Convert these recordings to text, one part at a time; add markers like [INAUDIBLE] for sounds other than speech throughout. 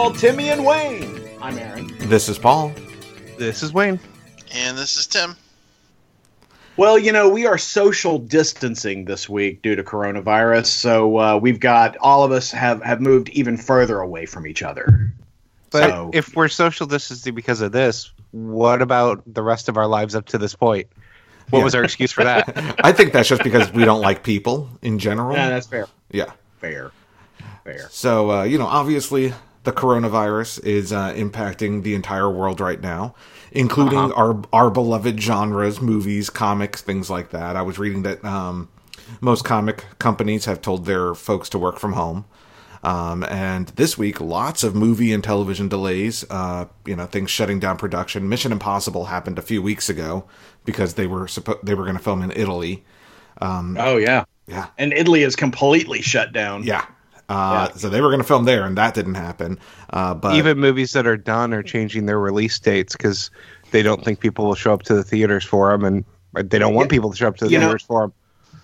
Books Paul, Timmy, and Wayne. I'm Aaron. This is Paul. This is Wayne. And this is Tim. Well, you know, we are social distancing this week due to coronavirus, so uh, we've got all of us have, have moved even further away from each other. But So- if we're social distancing because of this, what about the rest of our lives up to this point? What Yeah. was our excuse for that? [LAUGHS] I think that's just because we don't like people in general. Yeah, that's fair. Yeah. Fair. Fair. So, uh, you know, obviously the coronavirus is uh, impacting the entire world right now, including our our beloved genres, movies, comics, things like that. I was reading that um, most comic companies have told their folks to work from home. Um, and this week, lots of movie and television delays. Uh, you know, things shutting down production. Mission Impossible happened a few weeks ago because they were suppo- they were going to film in Italy. Oh, yeah. Yeah, And Italy is completely shut down. yeah. Uh, So they were going to film there, and that didn't happen. Uh, but Even movies that are done are changing their release dates because they don't think people will show up to the theaters for them, and they don't want people to show up to the You know- theaters for them.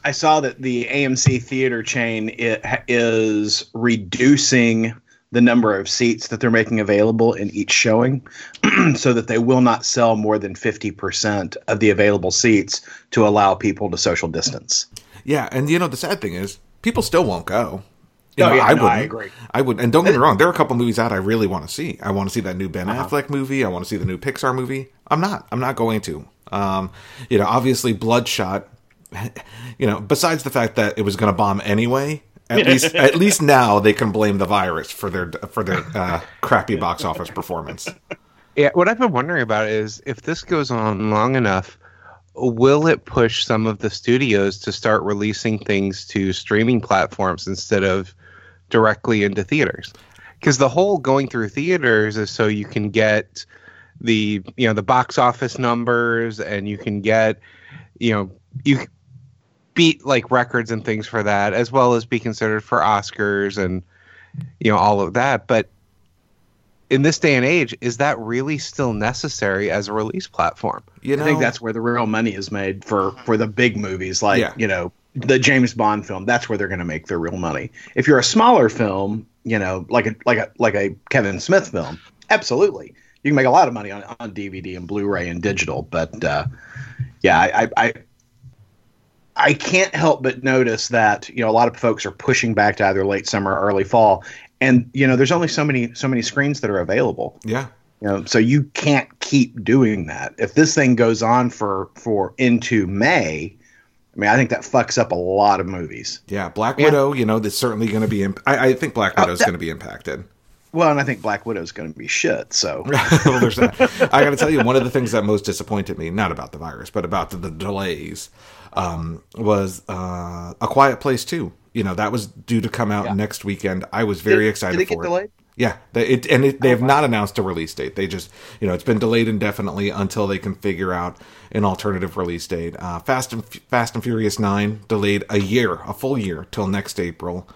I saw that the AMC theater chain i- is reducing the number of seats that they're making available in each showing [CLEARS THROAT] so that they will not sell more than 50% of the available seats to allow people to social distance. Yeah, and you know the sad thing is, people still won't go. Oh, yeah, I no, wouldn't. I agree. I would, and don't get me wrong. There are a couple movies out I really want to see. I want to see that new Ben Affleck movie. I want to see the new Pixar movie. I'm not. I'm not going to. Um, you know, obviously, Bloodshot. [LAUGHS] You know, besides the fact that it was going to bomb anyway, at [LAUGHS] least at least now they can blame the virus for their for their uh, crappy box office performance. Yeah, what I've been wondering about is if this goes on long enough, will it push some of the studios to start releasing things to streaming platforms instead of directly into theaters? Because the whole going through theaters is so you can get the you know the box office numbers and you can get you know you beat like records and things for that as well as be considered for Oscars and you know all of that but in this day and age, is that really still necessary as a release platform? You know, I think that's where the real money is made for for the big movies like, Yeah. you know, the James Bond film. That's where they're going to make their real money. If you're a smaller film, you know, like a like a like a Kevin Smith film, absolutely. You can make a lot of money on, on DVD and Blu-ray and digital, but uh, yeah, I, I, I I can't help but notice that you know a lot of folks are pushing back to either late summer or early fall, and you know there's only so many so many screens that are available. yeah. You know, so you can't keep doing that. If this thing goes on for for into May, I mean, I think that fucks up a lot of movies. Yeah, Black Yeah. Widow, you know, that's certainly going to be. Imp- I, I think Black Widow's that- going to be impacted. Well, and I think Black Widow's going to be shit. So [LAUGHS] well, there's that. I got to tell you, one of the things that most disappointed me, not about the virus, but about the, the delays, um, was uh, A Quiet Place too. You know, that was due to come out next weekend. I was very Did- excited did it for get it. delayed? Yeah, they, it, and it, they have not announced a release date. They just, you know, it's been delayed indefinitely until they can figure out an alternative release date. Uh, Fast and F- Fast and Furious Nine delayed a year, a full year, till next April.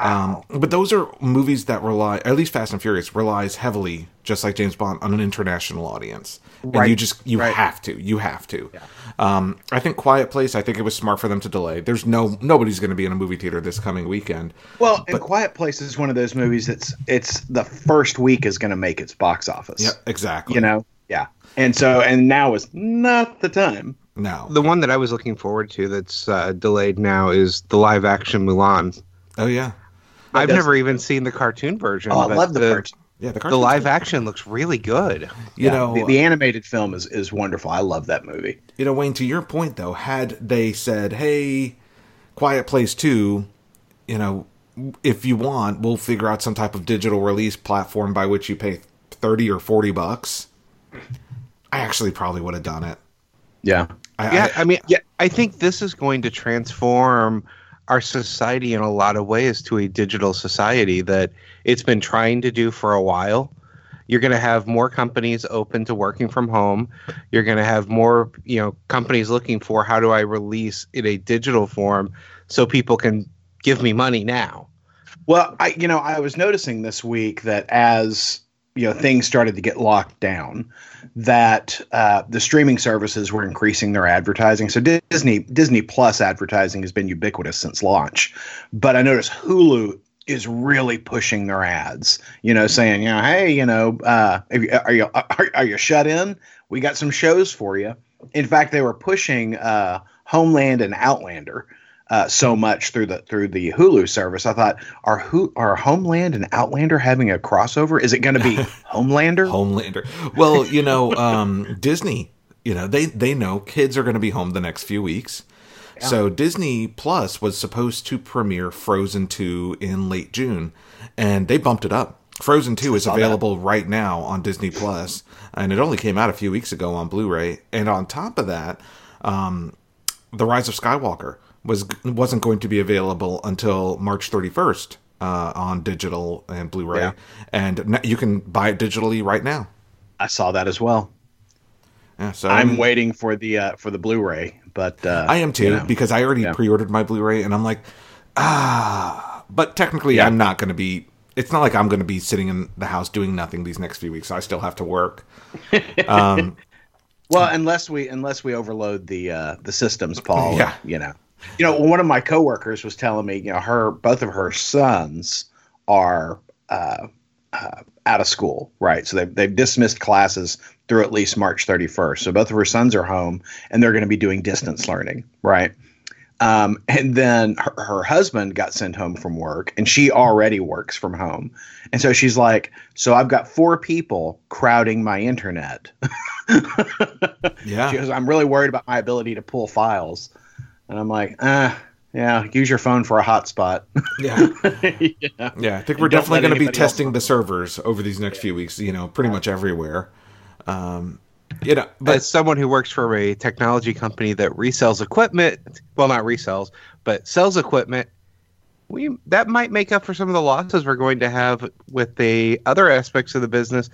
Um, but those are movies that rely, at least Fast and Furious relies heavily, just like James Bond, on an international audience. And you just you right. have to, you have to. Um, I think Quiet Place. I think it was smart for them to delay. There's no nobody's going to be in a movie theater this coming weekend. well, and Quiet Place is one of those movies that's it's the first week is going to make its box office. Yeah, exactly. You know, yeah, and so and now is not the time. no. The one that I was looking forward to that's uh, delayed now is the live action Mulan. Oh yeah, I've never even seen the cartoon version. Oh, I love the, cartoon. Yeah. The, The live good. action looks really good. You Yeah, know, the, the animated film is is wonderful. I love that movie. you know, Wayne. To your point, though, had they said, "Hey, Quiet Place Two, you know, if you want, we'll figure out some type of digital release platform by which you pay thirty or forty bucks," I actually probably would have done it. Yeah. I, Yeah, I, I mean, yeah, I think this is going to transform our society in a lot of ways to a digital society that it's been trying to do for a while. You're going to have more companies open to working from home. You're going to have more, you know, companies looking for how do I release in a digital form so people can give me money now. Well, I you know I was noticing this week that as you know things started to get locked down, that uh, the streaming services were increasing their advertising. So Disney Disney Plus advertising has been ubiquitous since launch, but I noticed Hulu is really pushing their ads. You know, saying, you know, hey, you know, uh, are you are, are you shut in? We got some shows for you. In fact, they were pushing uh, Homeland and Outlander uh, so much through the through the Hulu service. I thought, are who are Homeland and Outlander having a crossover? Is it going to be [LAUGHS] Homelander? Homelander. Well, you know, um, Disney. You know, they they know kids are going to be home the next few weeks. Yeah. So Disney Plus was supposed to premiere Frozen 2 in late June, and they bumped it up. Frozen 2 is available that. right now on Disney Plus, and it only came out a few weeks ago on Blu-ray. And on top of that, um, The Rise of Skywalker was wasn't going to be available until March 31st uh, on digital and Blu-ray, yeah. and you can buy it digitally right now. I saw that as well. Yeah, so I'm, I'm waiting for the uh, for the Blu-ray, but uh, I am too you know, because I already yeah. pre-ordered my Blu-ray, and I'm like, ah, but technically yeah. I'm not going to be. It's not like I'm going to be sitting in the house doing nothing these next few weeks. I still have to work. [LAUGHS] um, well, unless we unless we overload the uh, the systems, Paul. Yeah, you know. You know, one of my coworkers was telling me, you know, her both of her sons are uh, uh, out of school, right? So they've they've dismissed classes through at least March 31st. So both of her sons are home, and they're going to be doing distance learning, right? Um, and then her, her, husband got sent home from work, and she already works from home. And so she's like, "So I've got four people crowding my internet." [LAUGHS] yeah, she goes, "I'm really worried about my ability to pull files." And I'm like, ah, yeah, use your phone for a hotspot. yeah. [LAUGHS] yeah. Yeah. I think we're definitely going to be testing the servers over these next yeah. few weeks, you know, pretty much everywhere. Um, you know, but as someone who works for a technology company that resells equipment, well, not resells, but sells equipment, we that might make up for some of the losses we're going to have with the other aspects of the business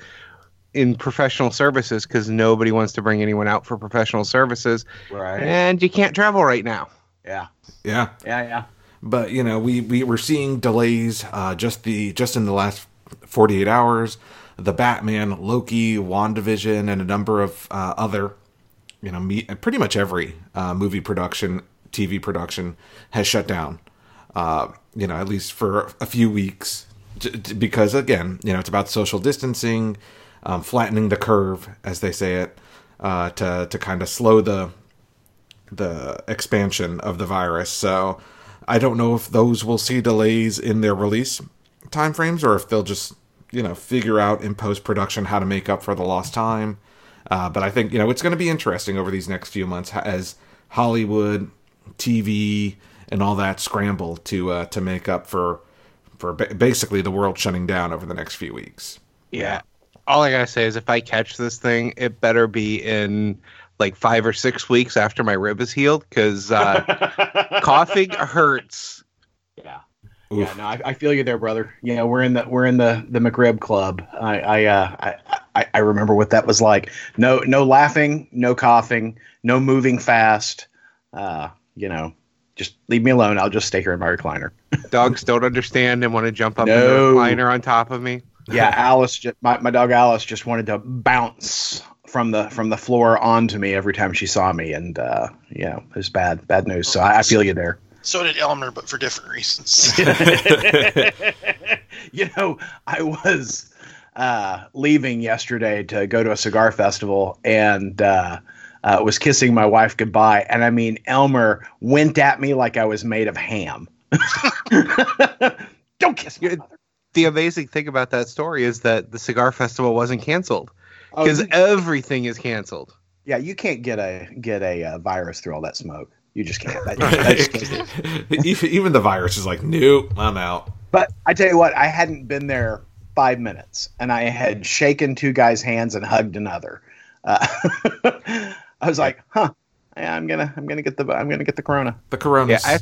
in professional services because nobody wants to bring anyone out for professional services. Right. And you can't travel right now. Yeah. Yeah. Yeah. Yeah. But you know, we we were seeing delays uh, just the just in the last forty eight hours. The Batman, Loki, WandaVision, and a number of uh, other, you know, me, pretty much every uh, movie production, TV production has shut down. Uh, you know, at least for a few weeks, because again, you know, it's about social distancing um, flattening the curve, as they say it, uh, to to kind of slow the the expansion of the virus. So I don't know if those will see delays in their release timeframes or if they'll just you know figure out in post production how to make up for the lost time. Uh, but I think you know it's going to be interesting over these next few months as Hollywood, TV, and all that scramble to uh, to make up for for basically the world shutting down over the next few weeks. Yeah, all I gotta say is if I catch this thing, it better be in like five or six weeks after my rib is healed because uh, [LAUGHS] coughing hurts. Yeah. Oof. Yeah, no, I, I, feel you there, brother. You know, we're in the we're in the the McRib club. I I, uh, I I remember what that was like. No no laughing, no coughing, no moving fast. Uh, you know, just leave me alone. I'll just stay here in my recliner. [LAUGHS] Dogs don't understand and want to jump up no. in the recliner on top of me yeah, Alice, just, my, my dog Alice just wanted to bounce from the from the floor onto me every time she saw me, and uh, you know, it was bad bad news. So I, I feel you there. So did Elmer, but for different reasons. [LAUGHS] [LAUGHS] you know, I was uh, leaving yesterday to go to a cigar festival, and uh, uh, was kissing my wife goodbye, and I mean, Elmer went at me like I was made of ham. [LAUGHS] Don't kiss me the amazing thing about that story is that the cigar festival wasn't canceled because oh, everything is canceled. Yeah, you can't get a get a uh, virus through all that smoke. You just can't. [LAUGHS] That, that just [LAUGHS] Even the virus is like, nope, I'm out. But I tell you what, I hadn't been there five minutes, and I had shaken two guys' hands and hugged another. Uh, [LAUGHS] I was like, huh. Yeah, I'm gonna, I'm gonna get the, I'm gonna get the corona. The corona. Yeah, I,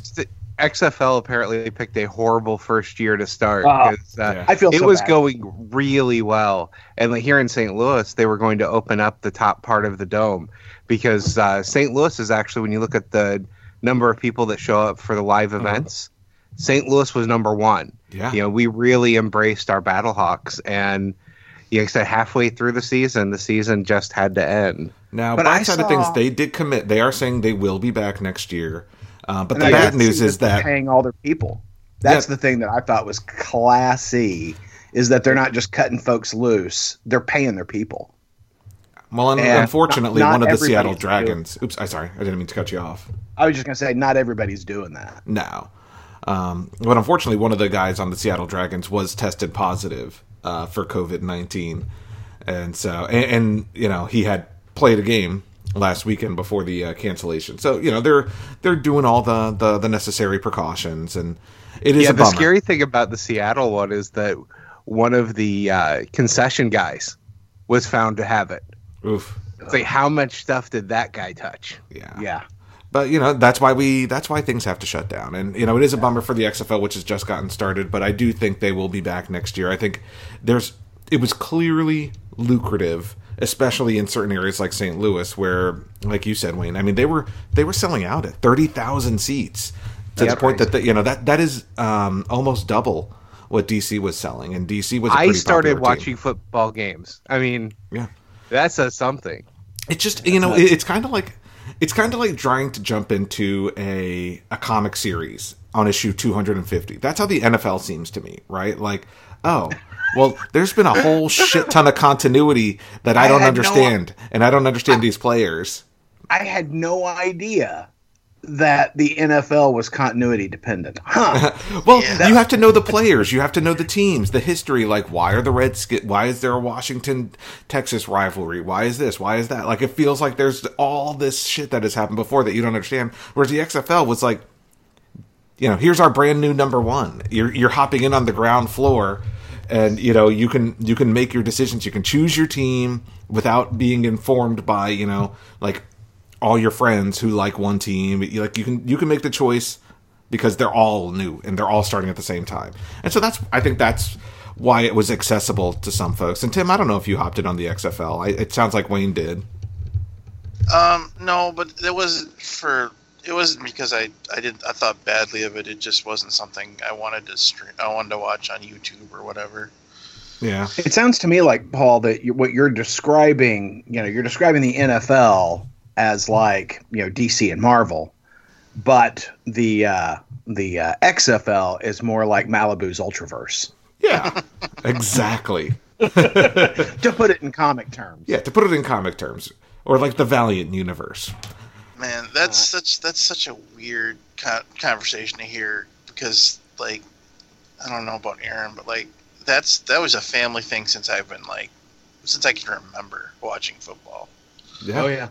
XFL apparently picked a horrible first year to start. Uh, uh, yeah. I feel it so was bad. going really well, and like here in St. Louis, they were going to open up the top part of the dome because uh, St. Louis is actually when you look at the number of people that show up for the live uh-huh. events, uh-huh. St. Louis was number one. Yeah, you know, we really embraced our Battlehawks, and like I said, halfway through the season, the season just had to end. Now, but side saw... of things, they did commit. They are saying they will be back next year. Uh, but and the bad news is that they're paying all their people. That's Yeah. the thing that I thought was classy is that they're not just cutting folks loose; they're paying their people. Well, un- And unfortunately, not- one of the Seattle Dragons. Oops, I sorry, I didn't mean to cut you off. I was just gonna say, not everybody's doing that. No. Um, but unfortunately, one of the guys on the Seattle Dragons was tested positive uh, for COVID nineteen, and so and, and you know he had played a game last weekend before the uh, cancellation. So you know they're they're doing all the the, the necessary precautions, and it is yeah, the bummer. scary thing about the Seattle one is that one of the uh, concession guys was found to have it. Oof. It's like, how much stuff did that guy touch? Yeah. Yeah, But you know that's why we that's why things have to shut down, and you know it is a bummer for the XFL, which has just gotten started. But I do think they will be back next year. I think there's it was clearly lucrative, especially in certain areas like St. Louis, where, like you said, Wayne. I mean, they were they were selling out at thirty thousand seats to That's the point that the, you know that that is um, almost double what DC was selling, and DC was. a I started popular team. watching football games. I mean, Yeah. That says something. It's just you know it, it's kind of like it's kind of like trying to jump into a a comic series on issue 250. That's how the NFL seems to me, right? Like, oh, well, there's been a whole [LAUGHS] shit ton of continuity that I, I don't had no- understand, and I don't understand these players. I had no idea that the NFL was continuity dependent. Huh? [LAUGHS] Well, Yeah. you have to know the players, you have to know the teams, the history. Like, why are the Redskins? Why is there a Washington Texas rivalry? Why is this? Why is that? Like, it feels like there's all this shit that has happened before that you don't understand. Whereas the XFL was like, you know, here's our brand new number one. You're you're hopping in on the ground floor, and you know you can you can make your decisions. You can choose your team without being informed by you know like all your friends who like one team. You- Like you can you can make the choice because they're all new and they're all starting at the same time. And so that's I think that's why it was accessible to some folks. And Tim, I don't know if you hopped in on the XFL. I, it sounds like Wayne did. Um, no, but it was for it wasn't because I I didn't I thought badly of it. It just wasn't something I wanted to stream. I wanted to watch on YouTube or whatever. Yeah. It sounds to me like Paul that you, what you're describing, you know, you're describing the NFL as like you know DC and Marvel, but the uh, the uh, XFL is more like Malibu's Ultraverse. Yeah. [LAUGHS] exactly. [LAUGHS] To put it in comic terms, Yeah, to put it in comic terms, or like the Valiant universe. Man, that's such that's such a weird co- conversation to hear because like I don't know about Aaron, but like that's that was a family thing since I've been like since I can remember watching football. Yeah. Oh yeah,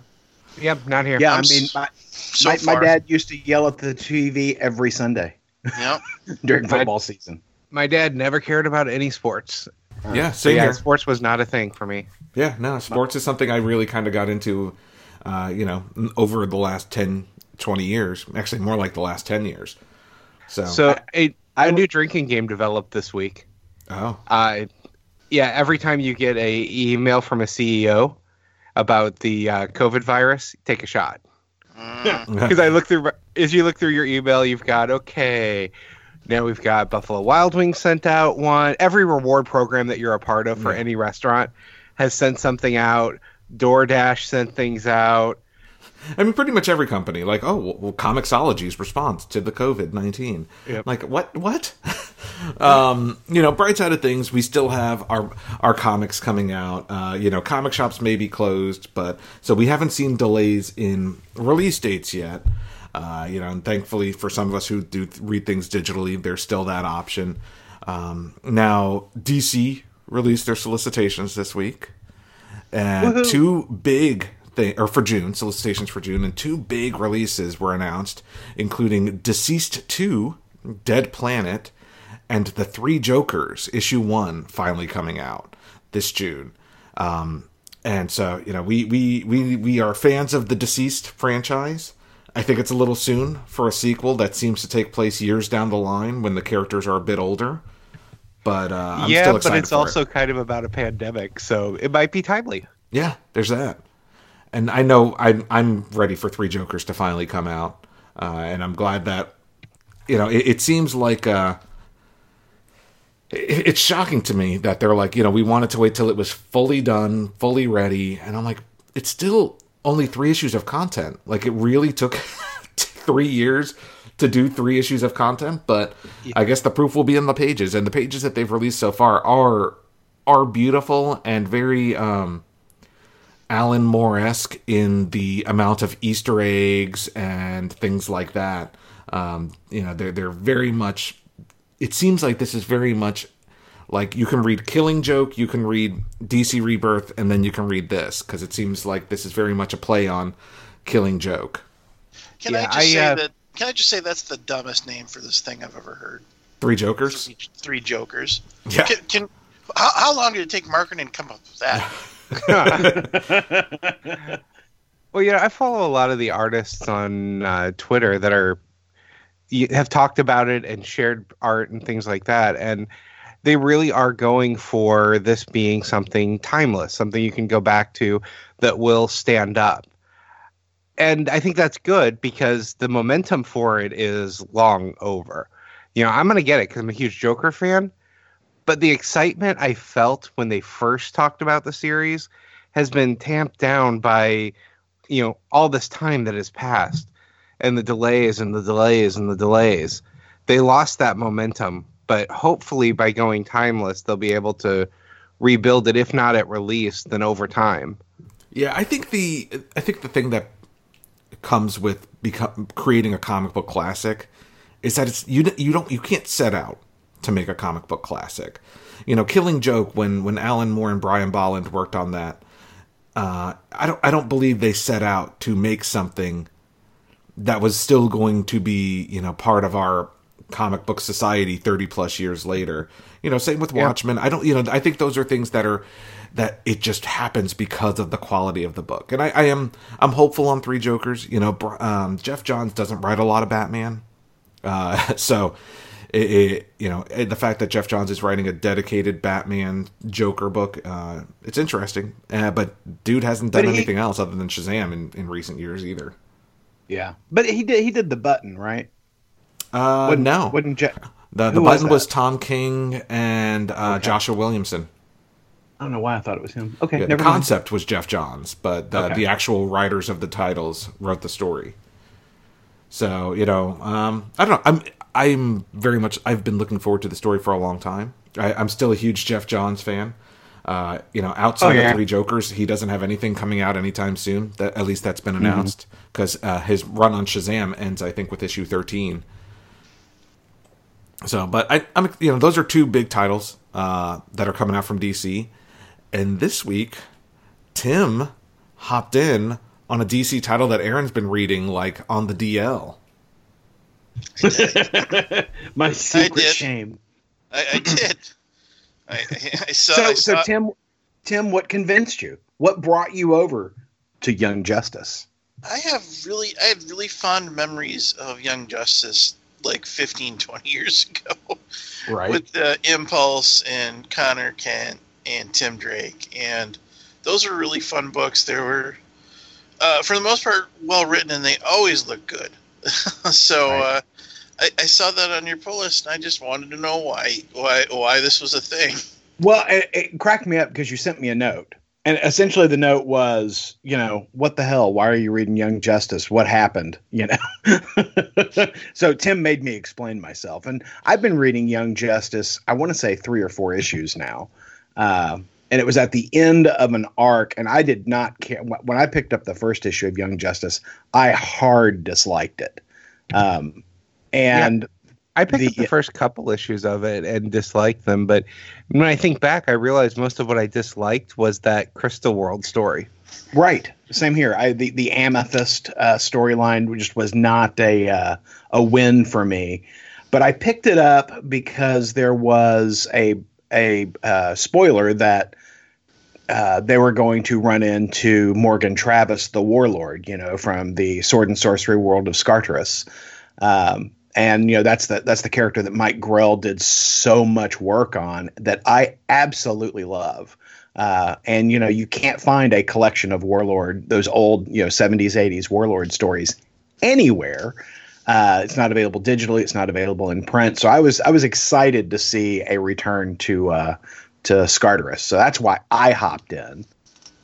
Yep, not here. yeah. I I'm mean, my, So my, my dad used to yell at the TV every Sunday Yep. [LAUGHS] during I- football season. My dad never cared about any sports. Yeah, So same yeah, here. sports was not a thing for me. Yeah, no, sports is something I really kind of got into, uh, you know, over the last 10, 20 years. Actually, more like the last 10 years. So, So a, I- a new drinking game developed this week. oh, Uh, yeah, every time you get a email from a CEO about the uh, COVID virus, take a shot. Mm, [LAUGHS] Because I look through, as you look through your email, you've got okay. Now we've got Buffalo Wild Wings sent out one. Every reward program that you're a part of for Yeah. any restaurant has sent something out. DoorDash sent things out. I mean, pretty much every company, like, oh, well, Comixology's response to the COVID 19. Yep. Like, what? What? [LAUGHS] um, you know, bright side of things, we still have our our comics coming out. Uh, you know, comic shops may be closed, but so we haven't seen delays in release dates yet. Uh, you know, and thankfully for some of us who do th- read things digitally, there's still that option. Um, now, DC released their solicitations this week and Woohoo. two big thing or for June solicitations for June and two big releases were announced, including Deceased Two, Dead Planet, and The Three Jokers issue one finally coming out this June. Um, and so you know we we we we are fans of the Deceased franchise. I think it's a little soon for a sequel that seems to take place years down the line when the characters are a bit older. But uh, I'm yeah, but it's for it. also kind of about a pandemic, so it might be timely. Yeah, there's that. And I know I'm I'm ready for Three Jokers to finally come out, uh, and I'm glad that you know it, it seems like uh, it, it's shocking to me that they're like you know we wanted to wait till it was fully done, fully ready, and I'm like it's still only three issues of content. Like it really took [LAUGHS] three years to do three issues of content, but yeah. I guess the proof will be in the pages, and the pages that they've released so far are are beautiful and very um, Alan Moore esque in the amount of Easter eggs and things like that. Um, you know, they're they're very much. It seems like this is very much like you can read Killing Joke, you can read DC Rebirth, and then you can read this because it seems like this is very much a play on Killing Joke. Can yeah, I just I, say uh, that? Can I just say that's the dumbest name for this thing I've ever heard? Three Jokers. Three, three Jokers. Yeah. Can, can how, how, long did it take marketing to come up with that? [LAUGHS] [LAUGHS] well, yeah, I follow a lot of the artists on uh, Twitter that are have talked about it and shared art and things like that, and they really are going for this being something timeless, something you can go back to that will stand up. And I think that's good because the momentum for it is long over. You know, I'm going to get it because I'm a huge Joker fan, but the excitement I felt when they first talked about the series has been tamped down by, you know, all this time that has passed and the delays and the delays and the delays. They lost that momentum but hopefully by going timeless they'll be able to rebuild it if not at release then over time yeah i think the i think the thing that comes with become, creating a comic book classic is that it's you you don't you can't set out to make a comic book classic you know killing joke when when alan moore and brian bolland worked on that uh, i don't i don't believe they set out to make something that was still going to be you know part of our comic book society 30 plus years later. You know, same with Watchmen. Yeah. I don't, you know, I think those are things that are that it just happens because of the quality of the book. And I, I am I'm hopeful on Three Jokers. You know, um, Geoff Johns doesn't write a lot of Batman, uh, [LAUGHS] so. It, it, you know the fact that Geoff Johns is writing a dedicated Batman Joker book, uh, it's interesting. Uh, but dude hasn't done he, anything else other than Shazam in, in recent years either. Yeah, but he did he did the button right. Uh, wouldn't, no, wouldn't Je- the the button was, was, Tom King and uh, okay. Joshua Williamson. I don't know why I thought it was him. Okay, yeah, the concept was Geoff Johns, but the, okay. the actual writers of the titles wrote the story. So you know, um, I don't know. I'm I'm very much. I've been looking forward to the story for a long time. I, am still a huge Geoff Johns fan. Uh, you know, outside oh, yeah. of Three Jokers, he doesn't have anything coming out anytime soon. That at least that's been mm-hmm. announced because mm-hmm. uh, his run on Shazam ends, I think, with issue 13. So, but I, am you know those are two big titles uh, that are coming out from DC, and this week Tim hopped in on a DC title that Aaron's been reading like on the DL. [LAUGHS] My secret I shame. I, I [CLEARS THROAT] did. I, I, saw. So, saw. so Tim, Tim, what convinced you? What brought you over to Young Justice? I have really, I have really fond memories of Young Justice like 15, 20 years ago. Right. With uh, Impulse and Connor Kent and Tim Drake. And those were really fun books. They were, uh, for the most part, well written and they always look good. [LAUGHS] so right. uh, I, I, saw that on your pull list and I just wanted to know why, why, why this was a thing. Well, it, it cracked me up because you sent me a note. And essentially the note was you know what the hell? Why are you reading young justice? What happened? [LAUGHS] You know? So tim made me explain myself. And i've been reading young justice i want to say three or four issues now. Uh, and it was at the end of an arc and i did not care when i picked up the first issue of young justice i hard disliked it um, and I picked the, up the first couple issues of it and disliked them, but when I think back, I realized most of what I disliked was that Crystal World story. Right. Same here. I the the Amethyst uh, storyline just was not a uh, a win for me, but I picked it up because there was a a uh, spoiler that. Uh, they were going to run into Morgan Travis, the warlord, you know, from the sword and sorcery world of Skartaris. Um, and you know that's the that's the character that Mike Grell did so much work on that I absolutely love. Uh, and you know you can't find a collection of Warlord those old you know 70s 80s Warlord stories anywhere. Uh, it's not available digitally. It's not available in print. So I was I was excited to see a return to uh, to Skartaris. So that's why I hopped in.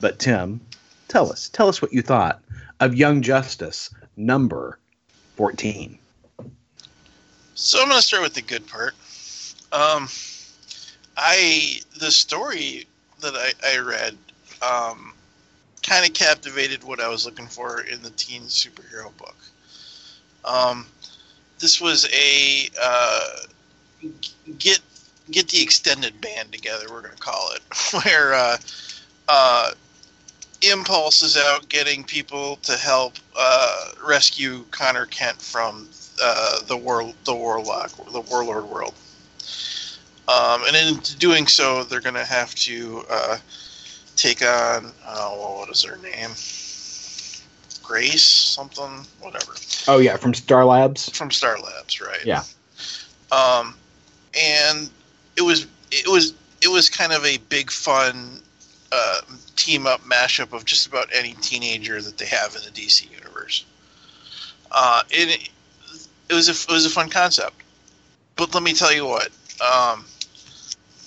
But Tim, tell us tell us what you thought of Young Justice number 14. So I'm going to start with the good part. Um, I the story that I, I read um, kind of captivated what I was looking for in the teen superhero book. Um, this was a uh, get get the extended band together. We're going to call it [LAUGHS] where uh, uh, Impulse is out getting people to help uh, rescue Connor Kent from uh, the world, the warlock, the warlord world. Um, and in doing so, they're going to have to uh, take on oh, what is her name? Grace, something, whatever. Oh yeah, from Star Labs. From Star Labs, right? Yeah. Um, and it was it was it was kind of a big fun uh, team up mashup of just about any teenager that they have in the DC universe. Uh, it it was a it was a fun concept, but let me tell you what. Um,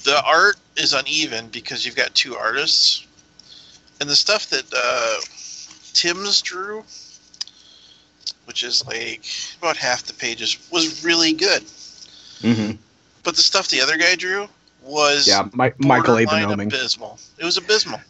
the art is uneven because you've got two artists, and the stuff that uh, Tim's drew, which is like about half the pages, was really good. Mm-hmm. But the stuff the other guy drew was Yeah, Mi- Michael Avon Oeming. abysmal. It was abysmal.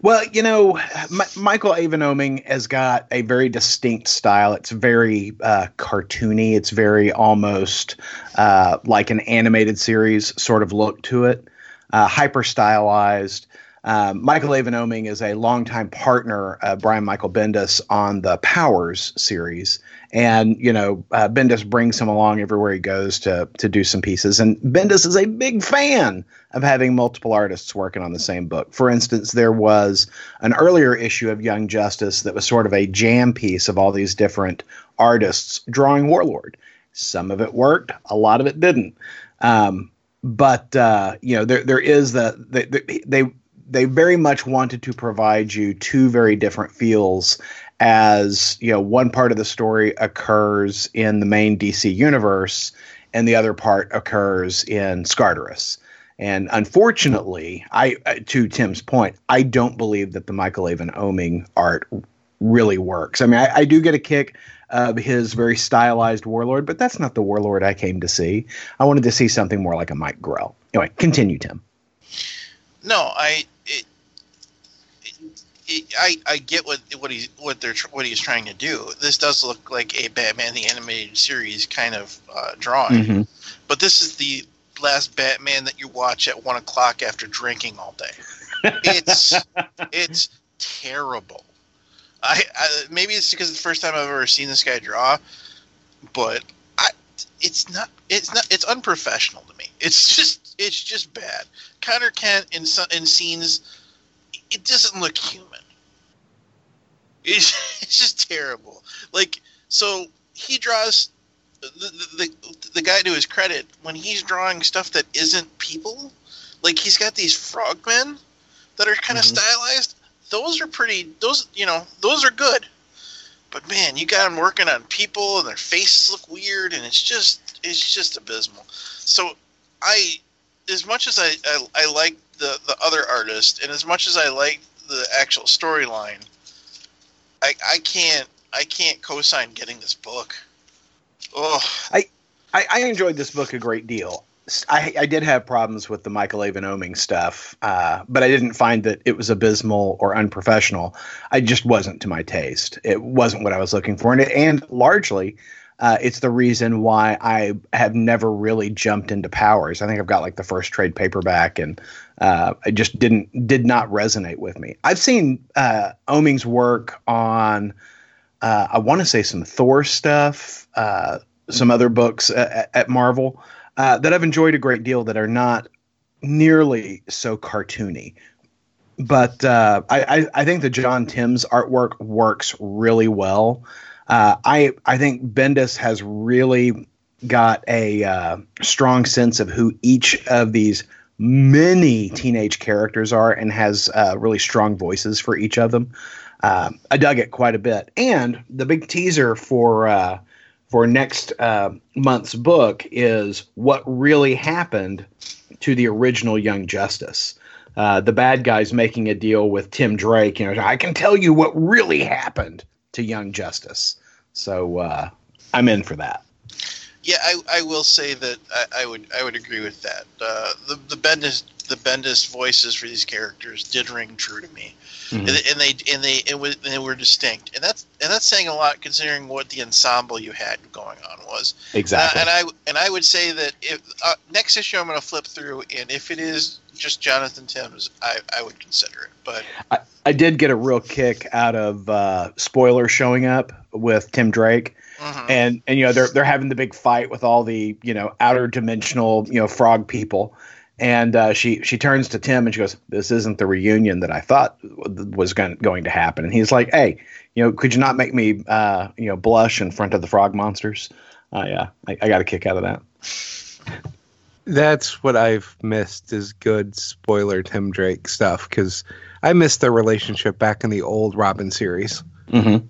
Well, you know, M- Michael Avon Oeming has got a very distinct style. It's very uh, cartoony. It's very almost uh, like an animated series sort of look to it, uh, hyper stylized. Um, Michael Avon Oeming is a longtime partner of Brian Michael Bendis on the Powers series, and you know uh, Bendis brings him along everywhere he goes to to do some pieces. And Bendis is a big fan of having multiple artists working on the same book. For instance, there was an earlier issue of Young Justice that was sort of a jam piece of all these different artists drawing Warlord. Some of it worked, a lot of it didn't. Um, but uh, you know, there there is the they, they they very much wanted to provide you two very different feels as you know one part of the story occurs in the main DC universe and the other part occurs in Skartaris. And unfortunately, I uh, to Tim's point, I don't believe that the Michael Avon Oeming art really works. I mean, I, I do get a kick of his very stylized warlord, but that's not the warlord I came to see. I wanted to see something more like a Mike Grell. Anyway, continue, Tim. No, I I I get what what he's what they're what he's trying to do. This does look like a Batman the animated series kind of uh, drawing, Mhm. but this is the last Batman that you watch at one o'clock after drinking all day. It's [LAUGHS] it's terrible. I, I maybe it's because it's the first time I've ever seen this guy draw, but I it's not it's not it's unprofessional to me. It's just it's just bad. Connor Kent in some, in scenes, it doesn't look human. It's, [LAUGHS] it's just terrible. Like so, he draws the, the the the guy to his credit when he's drawing stuff that isn't people. Like he's got these frogmen that are kind of Mhm. stylized. Those are pretty. Those you know those are good. But man, you got him working on people and their faces look weird, and it's just it's just abysmal. So I, as much as I I, I like the the other artist, and as much as I like the actual storyline, I I can't I can't co-sign getting this book. Oh, I, I enjoyed this book a great deal. I did have problems with the Michael Avon Oeming stuff, uh, but I didn't find that it was abysmal or unprofessional. I just wasn't to my taste. It wasn't what I was looking for, and it, and largely, uh, it's the reason why I have never really jumped into Powers. I think I've got like the first trade paperback, and uh, I just didn't did not resonate with me. I've seen uh, Oeming's work on. Uh, I want to say some Thor stuff, uh, some other books at, at Marvel uh, that I've enjoyed a great deal that are not nearly so cartoony. But uh, I, I, I think the John Timms artwork works really well. Uh, I I think Bendis has really got a uh, strong sense of who each of these many teenage characters are and has uh, really strong voices for each of them. Uh, I dug it quite a bit. And the big teaser for uh, for next uh, month's book is what really happened to the original Young Justice. Uh, the bad guys making a deal with Tim Drake. You know, I can tell you what really happened to Young Justice. So uh, I'm in for that. Yeah, I, I will say that I, I would I would agree with that. Uh, the the Bendis the Bendis voices for these characters did ring true to me, Mhm. and, and they and they it was, they were distinct, and that's and that's saying a lot considering what the ensemble you had going on was. Exactly. Uh, and I and I would say that if uh, next issue I'm going to flip through, and if it is just Jonathan Timms, I, I would consider it. But I I did get a real kick out of uh, spoiler showing up with Tim Drake, mhm. and and you know they're they're having the big fight with all the you know outer dimensional you know frog people, and uh, she she turns to Tim and she goes, "This isn't the reunion that I thought was going going to happen." And he's like, "Hey, you know, could you not make me uh, you know blush in front of the frog monsters?" Uh, yeah, I, I got a kick out of that. That's what I've missed is good spoiler Tim Drake stuff because I missed their relationship back in the old Robin series. Mm-hmm.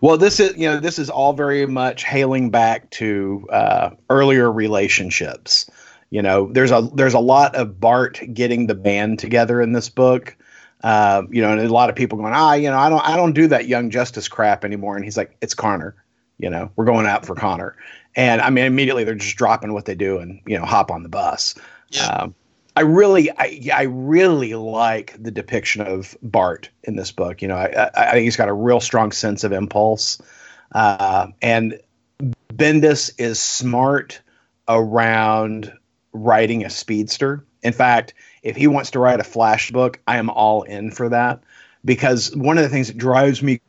Well, this is you know this is all very much hailing back to uh, earlier relationships. You know, there's a there's a lot of Bart getting the band together in this book. Uh, you know, and a lot of people going, ah, you know, I don't I don't do that Young Justice crap anymore. And he's like, it's Connor. You know, we're going out for Connor. And I mean, immediately they're just dropping what they do and you know hop on the bus. Yeah. Um, I really, I, I really like the depiction of Bart in this book. You know, I, I, I think he's got a real strong sense of impulse, uh, and Bendis is smart around writing a speedster. In fact, if he wants to write a flash book, I am all in for that because one of the things that drives me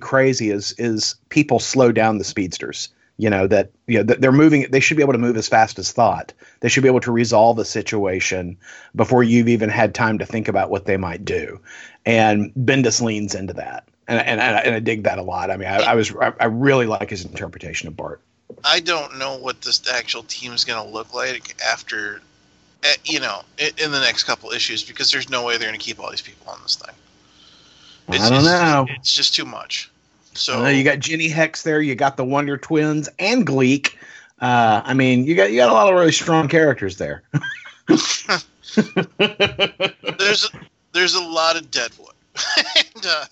crazy is is people slow down the speedsters you know that you know that they're moving they should be able to move as fast as thought. They should be able to resolve a situation before you've even had time to think about what they might do. And bendis leans into that. And and, and, I, and I dig that a lot. I mean i, I was I, I really like his interpretation of bart. I don't know what this actual team is going to look like after, eh, you know, in the next couple issues because there's no way they're going to keep all these people on this thing. i don't know. It's just too much. So Uh, you got Jenny Hex there. You got the Wonder Twins and Gleek. Uh, I mean, you got you got a lot of really strong characters there. [LAUGHS] there's a, there's a lot of deadwood, [LAUGHS] and uh,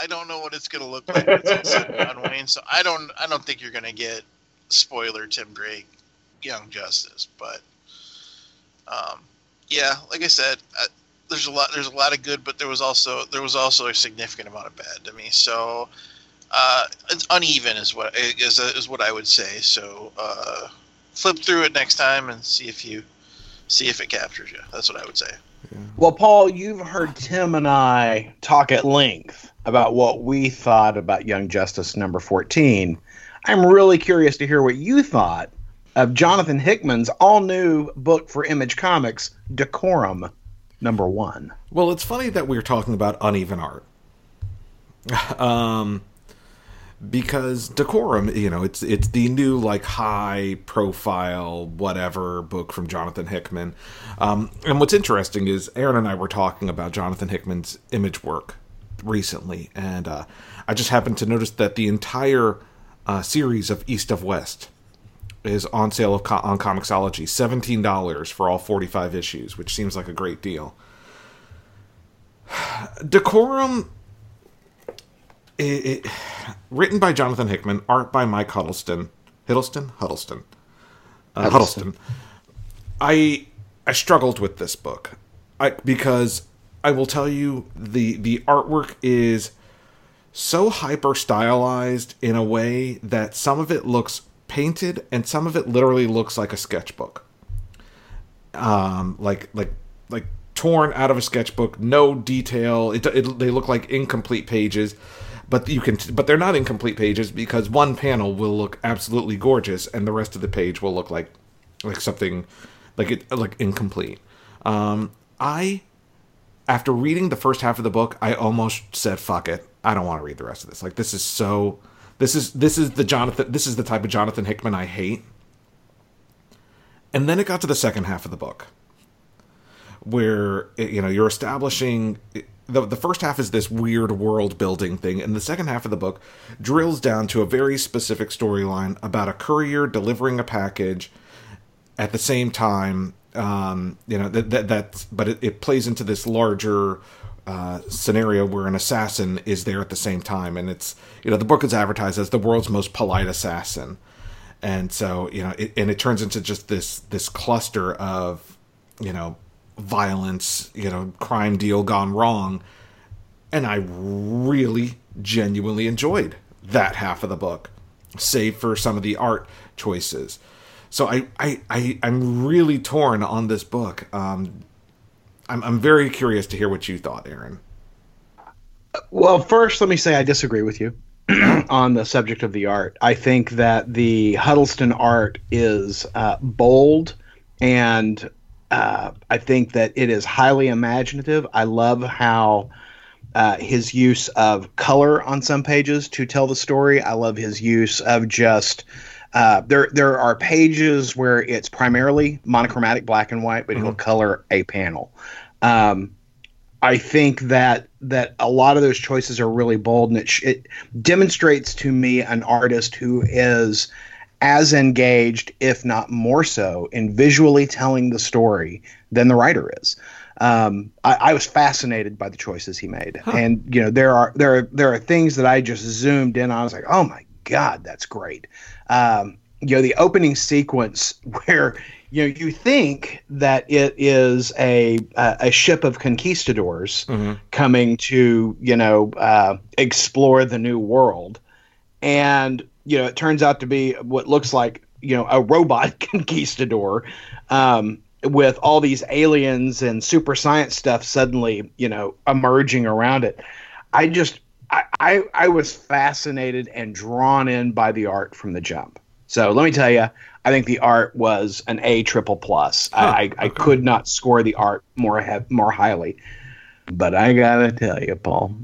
I don't know what it's going to look like when it's all said and done, Wayne. So I don't I don't think you're going to get spoiler Tim Drake, Young Justice, but um, yeah, like I said, uh, there's a lot there's a lot of good, but there was also there was also a significant amount of bad to me. So uh, it's uneven is what is is what I would say. So uh, flip through it next time and see if you see if it captures you. That's what I would say. Well, Paul, you've heard Tim and I talk at length about what we thought about Young Justice number 14. I'm really curious to hear what you thought of Jonathan Hickman's all new book for Image Comics, Decorum number one. Well, it's funny that we're talking about uneven art. [LAUGHS] um, because Decorum, you know, it's it's the new like high profile whatever book from Jonathan Hickman. Um, and what's interesting is Aaron and I were talking about Jonathan Hickman's image work recently, and uh, I just happened to notice that the entire uh, series of East of West is on sale of co- on Comixology, seventeen dollars for all forty five issues, which seems like a great deal. [SIGHS] Decorum, it, it, written by Jonathan Hickman, art by Mike Huddleston, Hiddleston, Huddleston, uh, Huddleston. I I struggled with this book, I because I will tell you the the artwork is so hyper stylized in a way that some of it looks painted and some of it literally looks like a sketchbook. Um, like like like torn out of a sketchbook, no detail. It, it they look like incomplete pages, but you can but they're not incomplete pages because one panel will look absolutely gorgeous and the rest of the page will look like like something like it like incomplete. Um, I after reading the first half of the book, I almost said, "Fuck it, I don't want to read the rest of this." Like this is so, this is this is the Jonathan, this is the type of Jonathan Hickman I hate. And then it got to the second half of the book, where you know you're establishing the the first half is this weird world building thing, and the second half of the book drills down to a very specific storyline about a courier delivering a package at the same time um, you know that that that's but it, it plays into this larger uh, scenario where an assassin is there at the same time, and it's you know the book is advertised as the world's most polite assassin, and so you know it, and it turns into just this this cluster of you know violence, you know crime deal gone wrong, and I really genuinely enjoyed that half of the book, save for some of the art choices. So I, I, I I'm really torn on this book. Um, I'm, I'm very curious to hear what you thought, Aaron. Well, first, let me say I disagree with you [CLEARS THROAT] on the subject of the art. I think that the Huddleston art is uh, bold, and uh, I think that it is highly imaginative. I love how uh, his use of color on some pages to tell the story. I love his use of just. Uh, there, there are pages where it's primarily monochromatic black and white, but mm-hmm. he'll color a panel. Um, I think that that a lot of those choices are really bold, and it, sh- it demonstrates to me an artist who is as engaged, if not more so, in visually telling the story than the writer is. Um, I, I, was fascinated by the choices he made, huh. and you know there are there are there are things that I just zoomed in on. I was like, oh my god, that's great. Um, you know, the opening sequence [LAUGHS] where you know you think that it is a a, ship of conquistadors mm-hmm. coming to you know uh, explore the new world, and you know it turns out to be what looks like you know a robot [LAUGHS] conquistador. Um, with all these aliens and super science stuff suddenly, you know, emerging around it, I just I, I, I was fascinated and drawn in by the art from the jump. So let me tell you, I think the art was an A triple plus. Huh, I, I, could not score the art more have more highly. But I gotta tell you, Paul,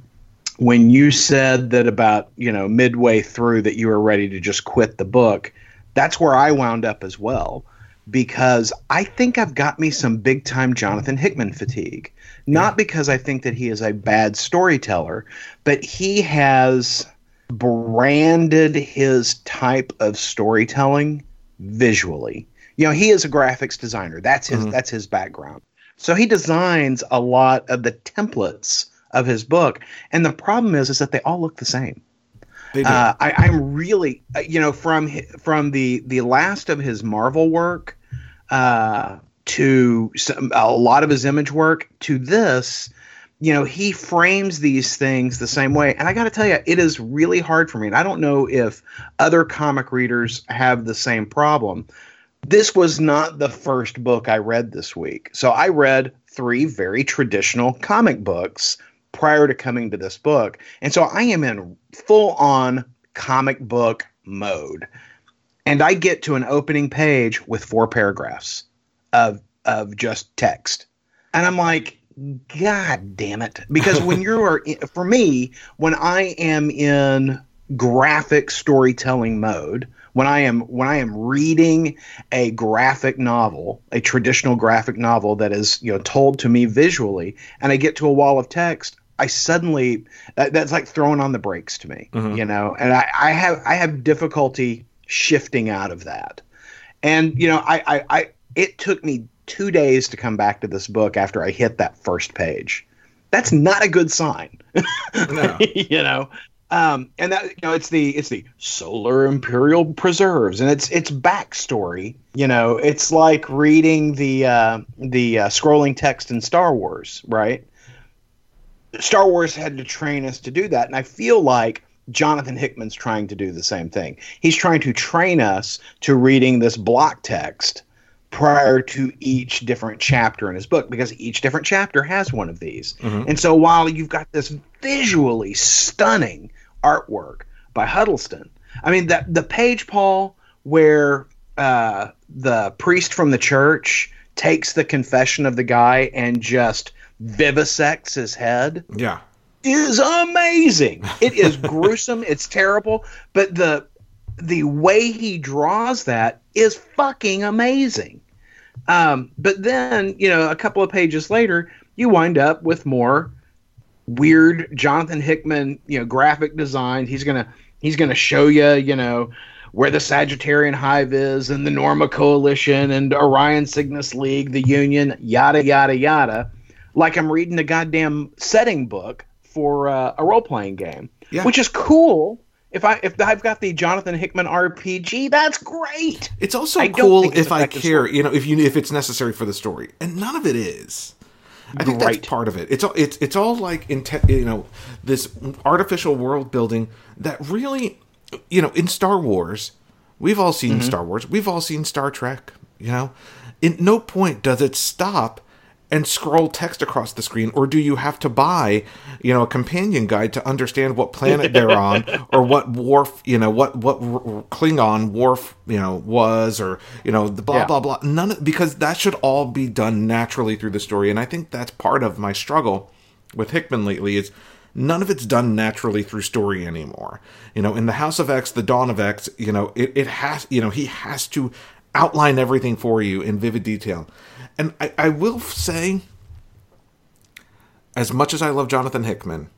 when you said that about you know midway through that you were ready to just quit the book, that's where I wound up as well, because I think I've got me some big time Jonathan Hickman fatigue. Not because I think that he is a bad storyteller, but he has branded his type of storytelling visually. You know, he is a graphics designer. That's his mm-hmm. that's his background. So he designs a lot of the templates of his book, and the problem is is that they all look the same. Uh, I, I'm really, uh, you know, from from the the last of his Marvel work uh, to some, a lot of his image work to this, you know, he frames these things the same way. And I got to tell you, it is really hard for me. And I don't know if other comic readers have the same problem. This was not the first book I read this week. So I read three very traditional comic books prior to coming to this book. And so I am in full on comic book mode. And I get to an opening page with four paragraphs of of just text. And I'm like, God damn it. Because when you're, for me, when I am in graphic storytelling mode, when I am when I am reading a graphic novel, a traditional graphic novel that is you know told to me visually, and I get to a wall of text, I suddenly that, that's like throwing on the brakes to me, mm-hmm. you know, and I, I have I have difficulty shifting out of that, and you know I, I, I it took me two days to come back to this book after I hit that first page. That's not a good sign. [LAUGHS] No. you know, um, and that you know it's the it's the solar imperial preserves and it's it's backstory you know it's like reading the uh, the uh, scrolling text in star wars right star wars had to train us to do that and i feel like jonathan hickman's trying to do the same thing he's trying to train us to reading this block text prior to each different chapter in his book because each different chapter has one of these. Mm-hmm. And so while you've got this visually stunning artwork by Huddleston, I mean that the page Paul where uh, the priest from the church takes the confession of the guy and just vivisects his head. Yeah. Is amazing. It is [LAUGHS] gruesome. It's terrible, but the the way he draws that is fucking amazing. Um, but then, you know, a couple of pages later, you wind up with more weird Jonathan Hickman, you know, graphic design. He's gonna he's gonna show you, you know, where the Sagittarian Hive is and the Norma Coalition and Orion Cygnus League, the Union, yada yada yada. Like I'm reading a goddamn setting book for uh, a role playing game, Yeah. which is cool. If I if I've got the Jonathan Hickman RPG, that's great. It's also I cool if I care, story. you know, if you if it's necessary for the story, and none of it is. I think Great. that's part of it. It's all it's it's all like inte- you know this artificial world building that really, you know, in Star Wars, we've all seen Mm-hmm. Star Wars, we've all seen Star Trek. You know, in no point does it stop and scroll text across the screen, or do you have to buy, you know, a companion guide to understand what planet [LAUGHS] they're on, or what Worf, you know, what what Klingon wharf you know, was, or you know, the blah Yeah. blah blah. None of, because that should all be done naturally through the story, and I think that's part of my struggle with Hickman lately is none of it's done naturally through story anymore. You know, in the House of X, the Dawn of X, you know, it, it has, you know, he has to outline everything for you in vivid detail. And I, I will say, as much as I love Jonathan Hickman,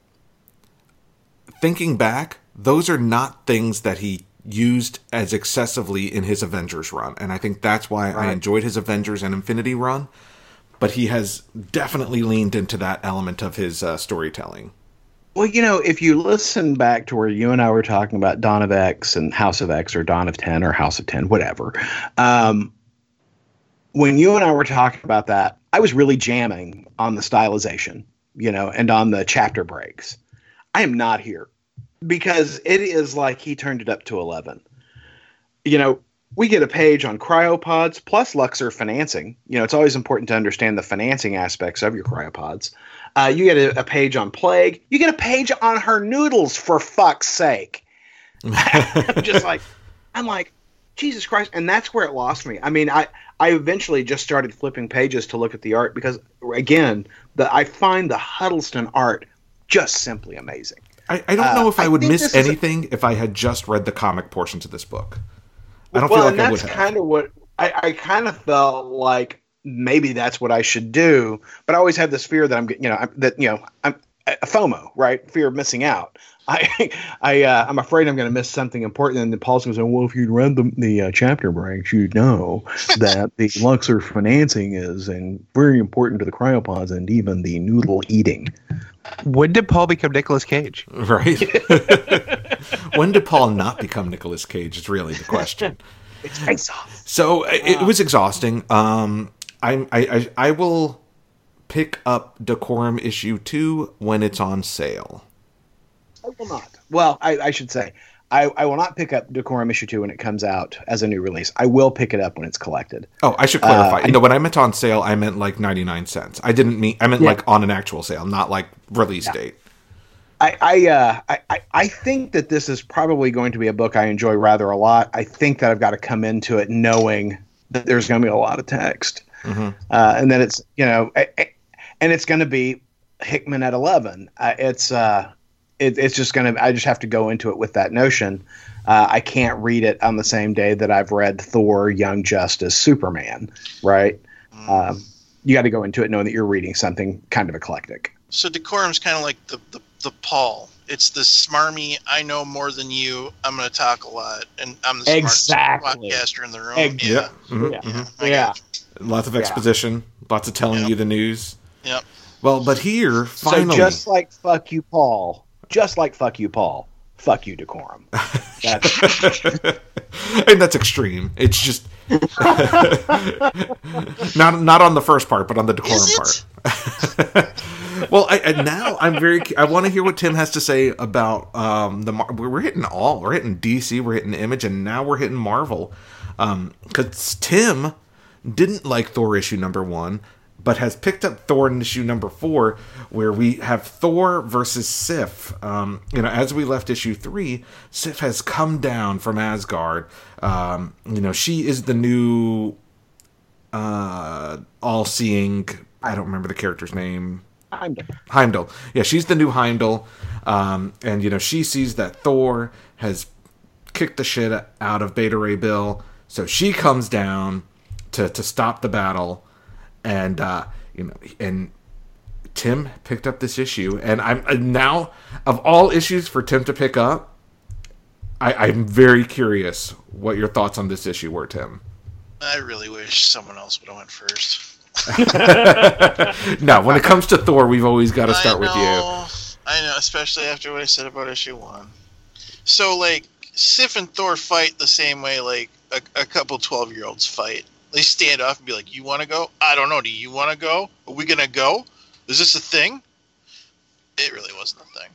thinking back, those are not things that he used as excessively in his Avengers run. And I think that's why I enjoyed his Avengers and Infinity run. But he has definitely leaned into that element of his uh, storytelling. Well, you know, if you listen back to where you and I were talking about Dawn of X and House of X or Dawn of 10 or House of 10, whatever, um, when you and I were talking about that, I was really jamming on the stylization, you know, and on the chapter breaks. I am not here because it is like he turned it up to 11. You know, we get a page on cryopods plus Luxor financing. You know, it's always important to understand the financing aspects of your cryopods. Uh, you get a, a page on plague. You get a page on her noodles for fuck's sake. [LAUGHS] I'm just like, I'm like, Jesus Christ, and that's where it lost me. I mean, I I eventually just started flipping pages to look at the art because again, the I find the Huddleston art just simply amazing. I, I don't Uh, know if I I would miss is a- anything if I had just read the comic portions of this book. I don't well, feel like and I would that's kind of what I, I kind of felt like maybe that's what I should do, but I always had this fear that I'm, you know, I'm, that you know, I'm a FOMO, right? Fear of missing out. I, [LAUGHS] I, uh, I'm afraid I'm going to miss something important. And then Paul's going to say, "Well, if you'd read the the uh, chapter breaks, you'd know [LAUGHS] that the Luxor financing is and very important to the cryopods and even the noodle eating." When did Paul become Nicolas Cage? [LAUGHS] Right? when did Paul not become Nicolas Cage? Is really the question. It's face off. So it, it was exhausting. Um, I, I I I will pick up Decorum issue two when it's on sale. I will not. Well, I, I should say. I, I will not pick up Decorum issue two when it comes out as a new release. I will pick it up when it's collected. Oh, I should clarify. Uh, you know, when I meant on sale, I meant like ninety nine cents. I didn't mean I meant Yeah. like on an actual sale, not like release date. I I, uh, I I I think that this is probably going to be a book I enjoy rather a lot. I think that I've got to come into it knowing that there's going to be a lot of text, Mhm. uh, and that it's you know, and it's going to be Hickman at eleven. Uh, it's uh, it, it's just going to. I just have to go into it with that notion. Uh, I can't read it on the same day that I've read Thor, Young Justice, Superman. Right? Um, you got to go into it knowing that you're reading something kind of eclectic. So decorum's kind of like the, the the Paul. It's the smarmy. I know more than you. I'm going to talk a lot, and I'm the smartest Exactly. podcaster in the room. Ex- yeah. Mhm, Yeah. mhm. Yeah. Lots of Yeah. exposition, lots of telling Yep. you the news. Yep. Well, but here finally, So just like fuck you, Paul. Just like fuck you, Paul. Fuck you, decorum. That's, [LAUGHS] and that's extreme. It's just [LAUGHS] not not on the first part, but on the decorum part. [LAUGHS] well, I, and now I'm very. I want to hear what Tim has to say about um, the. We're hitting all. We're hitting DC. We're hitting Image, and now we're hitting Marvel. Because Tim didn't like Thor issue number one, but has picked up Thor in issue number four, where we have Thor versus Sif. Um, you know, as we left issue three, Sif has come down from Asgard. Um, you know, she is the new uh, all-seeing. I don't remember the character's name. I'm Heimdall. Yeah, she's the new Heimdall. Um, and, you know, she sees that Thor has kicked the shit out of Beta Ray Bill. So she comes down to, to stop the battle. And, uh, you know, and Tim picked up this issue. And I'm and now, of all issues for Tim to pick up, I, I'm very curious what your thoughts on this issue were, Tim. I really wish someone else would have went first. [LAUGHS] no, when it comes to Thor, we've always got to start with you. I know, especially after what I said about issue one. So, like, Sif and Thor fight the same way, like, a, a couple 12 year olds fight. They stand up and be like, You want to go? I don't know. Do you want to go? Are we going to go? Is this a thing? It really wasn't a thing.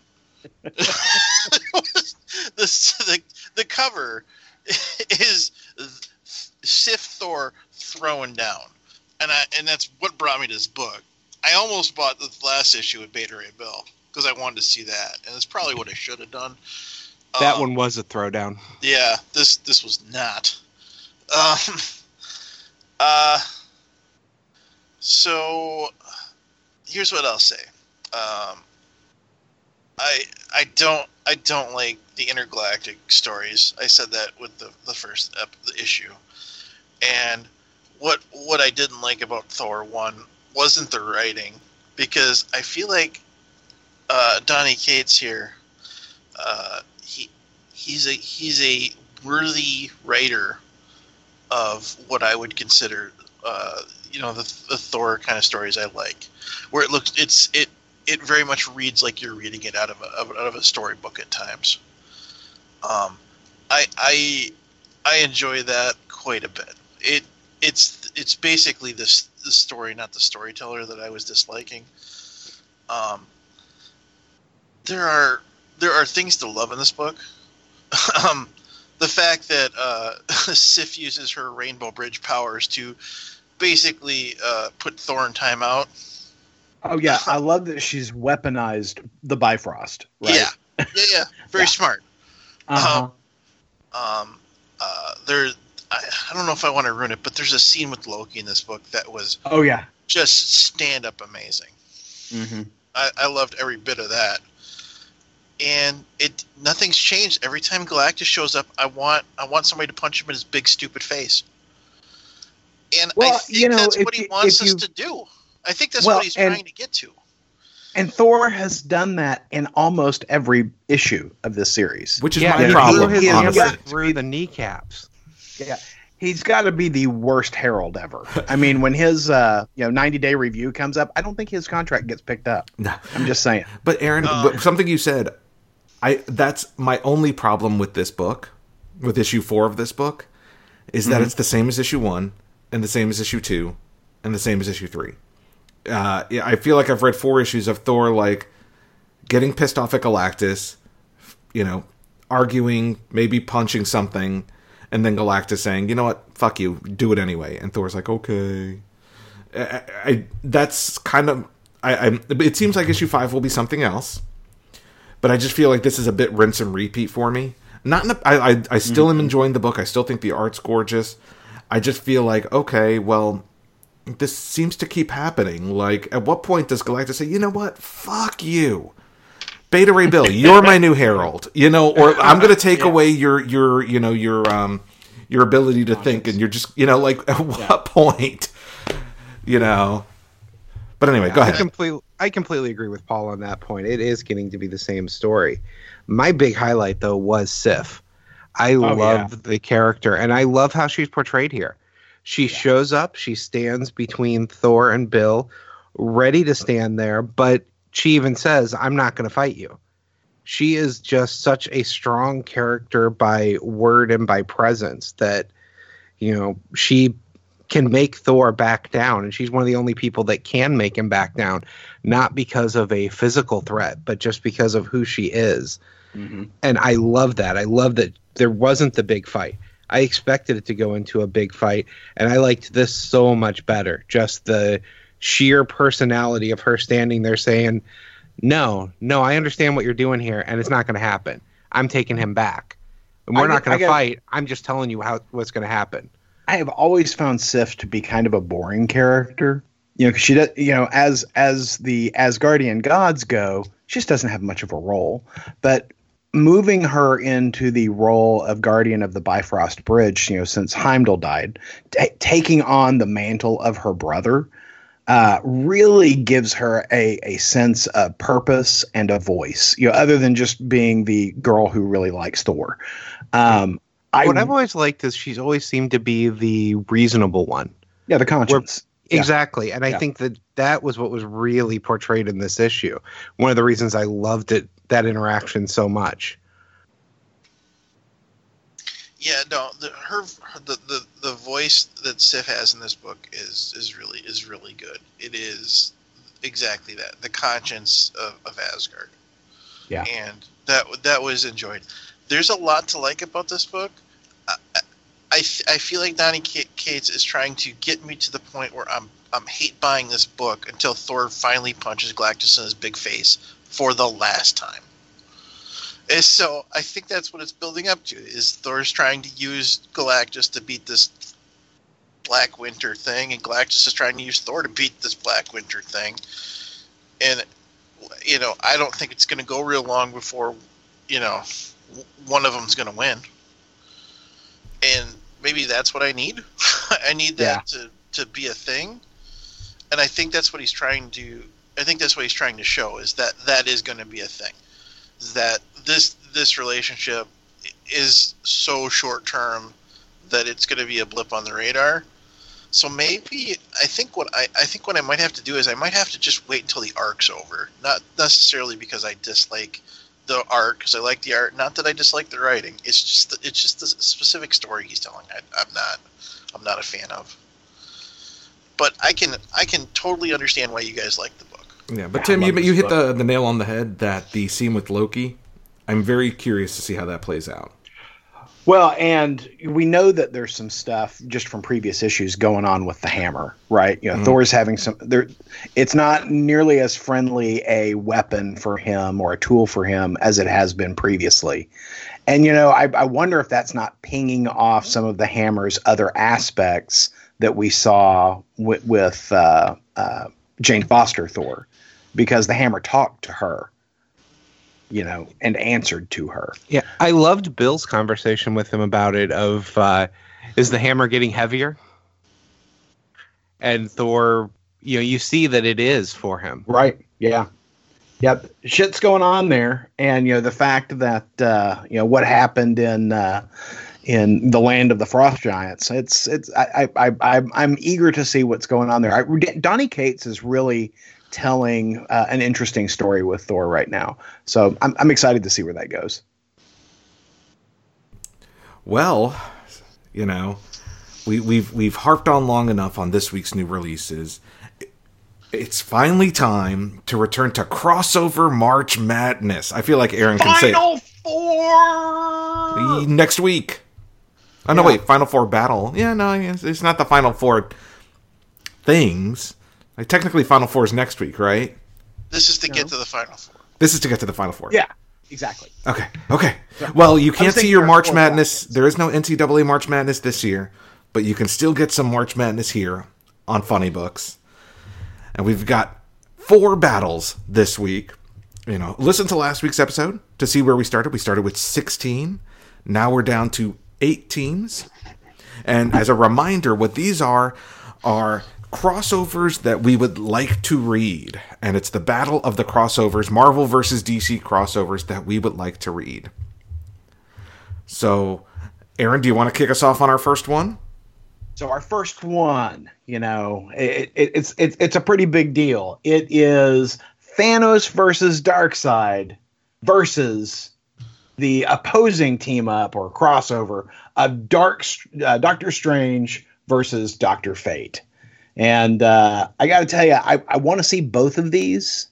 [LAUGHS] the, the, the cover [LAUGHS] is Sif Thor throwing down. And I and that's what brought me to this book. I almost bought the last issue with Beta Ray Bill because I wanted to see that, and it's probably what I should have done. That Um, one was a throwdown. yeah, this this was not. Um, uh, so here's what I'll say. Um, I I don't I don't like the intergalactic stories. I said that with the the first ep- the issue, and what what I didn't like about Thor one wasn't the writing because I feel like uh, Donny Cates here. Uh, he he's a he's a worthy writer of what I would consider uh, you know the, the Thor kind of stories I like, where it looks it's it it very much reads like you're reading it out of a, out of a storybook at times. Um, I I I enjoy that quite a bit. It it's it's basically this the story, not the storyteller, that I was disliking. Um, there are there are things to love in this book. [LAUGHS] um, the fact that uh, [LAUGHS] Sif uses her Rainbow Bridge powers to basically uh, put Thorn time out. Oh yeah, I love that she's weaponized the Bifrost. Right? Yeah, yeah, yeah. Very Yeah. smart. Uh-huh. Um, uh, there, I, I don't know if I want to ruin it, but there's a scene with Loki in this book that was Oh yeah. just stand up amazing. Mm-hmm. I, I loved every bit of that. And it nothing's changed. Every time Galactus shows up, I want I want somebody to punch him in his big stupid face. And I Well, think you know, that's if what he you- wants if us you- to do. I think that's Well, what he's and- trying to get to. And Thor has done that in almost every issue of this series. Which is yeah, my problem, threw his He has honestly. got- through the kneecaps. Yeah. He's got to be the worst herald ever. I mean, when his uh, you know 90 day review comes up, I don't think his contract gets picked up. [LAUGHS] No. I'm just saying. But Aaron, Uh. but something you said, I that's my only problem with this book, with issue four of this book, is that it's the same as issue one, and the same as issue two, and the same as issue three. Uh, yeah, I feel like I've read four issues of Thor like getting pissed off at Galactus, you know, arguing, maybe punching something, and then Galactus saying, "You know what? Fuck you, do it anyway." And Thor's like, "Okay." I, I, I that's kind of I, I. It seems like issue five will be something else, but I just feel like this is a bit rinse and repeat for me. Not in a, I, I I still am enjoying the book. I still think the art's gorgeous. I just feel like okay, well, this seems to keep happening. Like, at what point does Galactus say, "You know what? Fuck you." Beta Ray Bill, you're my new herald. You know, or I'm going to take [LAUGHS] away your your you know your um your ability to think, and you're just you know like at what [LAUGHS] point, you know. But anyway, go I ahead. completely, I completely agree with Paul on that point. It is getting to be the same story. My big highlight though was Sif. I oh, love the character, and I love how she's portrayed here. She shows up, she stands between Thor and Bill, ready to stand there, but she even says, "I'm not going to fight you." She is just such a strong character by word and by presence that you know she can make Thor back down, and she's one of the only people that can make him back down, not because of a physical threat, but just because of who she is. Mm-hmm. And I love that. I love that there wasn't the big fight. I expected it to go into a big fight, and I liked this so much better. Just the sheer personality of her standing there saying, "No, no, I understand what you're doing here, and it's not going to happen. I'm taking him back, and we're I not going to fight. I'm just telling you how what's going to happen." I have always found Sif to be kind of a boring character. You know, 'cause she does. You know, as as the Asgardian gods go, she just doesn't have much of a role. But moving her into the role of guardian of the Bifrost Bridge, you know, since Heimdall died, ta taking on the mantle of her brother, uh, really gives her a a sense of purpose and a voice. You know, other than just being the girl who really likes Thor. Um, I what I've always liked is she's always seemed to be the reasonable one. yeah, the conscience. Exactly. And I Yeah. think that that was what was really portrayed in this issue. One of the reasons I loved it, that interaction so much. Yeah, no, the, her, her the, the the voice that Sif has in this book is is really is really good. It is exactly that, the conscience of, of Asgard. Yeah. and that that was enjoyed. There's a lot to like about this book. I I, feel like Donny Ca- Cates is trying to get me to the point where I'm I'm hate buying this book until Thor finally punches Galactus in his big face for the last time. And so I think that's what it's building up to. Is Thor's trying to use Galactus to beat this Black Winter thing, and Galactus is trying to use Thor to beat this Black Winter thing. And you know, I don't think it's going to go real long before you know one of them's going to win. And maybe that's what I need. [LAUGHS] I need that to to be a thing. And I think that's what he's trying to. I think that's what he's trying to show is that that is going to be a thing that this this relationship is so short term that it's going to be a blip on the radar. So maybe I think what I, I think what I might have to do is I might have to just wait until the arc's over. Not necessarily because I dislike the art because I like the art. Not that I dislike the writing. It's just the, it's just the specific story he's telling. I, I'm not I'm not a fan of. But I can I can totally understand why you guys like the book. Yeah, but Tim, you, you this hit the, the nail on the head that the scene with Loki. I'm very curious to see how that plays out. Well, and we know that there's some stuff just from previous issues going on with the hammer, right? You know, Mhm. Thor's having some there it's not nearly as friendly a weapon for him or a tool for him as it has been previously. And you know, I, I wonder if that's not pinging off some of the hammer's other aspects that we saw with, with uh, uh, Jane Foster Thor, because the hammer talked to her, you know, and answered to her. Yeah, I loved Bill's conversation with him about it. Of uh, is the hammer getting heavier? And Thor, you know, you see that it is for him. Right. Yeah. Yep. Shit's going on there, and you know the fact that uh, you know what happened in uh, in the land of the frost giants. It's it's I I, I I'm- eager to see what's going on there. I, Donny Cates is really telling uh, an interesting story with Thor right now, so I'm I'm excited to see where that goes. Well, you know, we, we've we've harped on long enough on this week's new releases. It's finally time to return to crossover March Madness. I feel like Aaron can say Final four. it next week. Oh no, Yeah. wait, Final Four battle. Yeah, no, it's, it's not the Final Four things. Like, technically, Final Four is next week, right? This is to get to the final four. This is to get to the Final Four. Yeah. Exactly. Okay. Okay. Well, you can't see your March four Madness. There is no NCAA March Madness this year, but you can still get some March Madness here on Funny Books. And we've got four battles this week. You know, listen to last week's episode to see where we started. We started with 16. Now we're down to eight teams. And as a reminder, what these are are crossovers that we would like to read. And it's the battle of the crossovers, Marvel versus DC crossovers that we would like to read. So, Aaron, do you want to kick us off on our first one? So our first one, you know, it, it, it's it's it's a pretty big deal. It is Thanos versus Darkseid versus the opposing team up or crossover of Dark uh, Doctor Strange versus Doctor Fate. And uh, I got to tell you, I, I want to see both of these,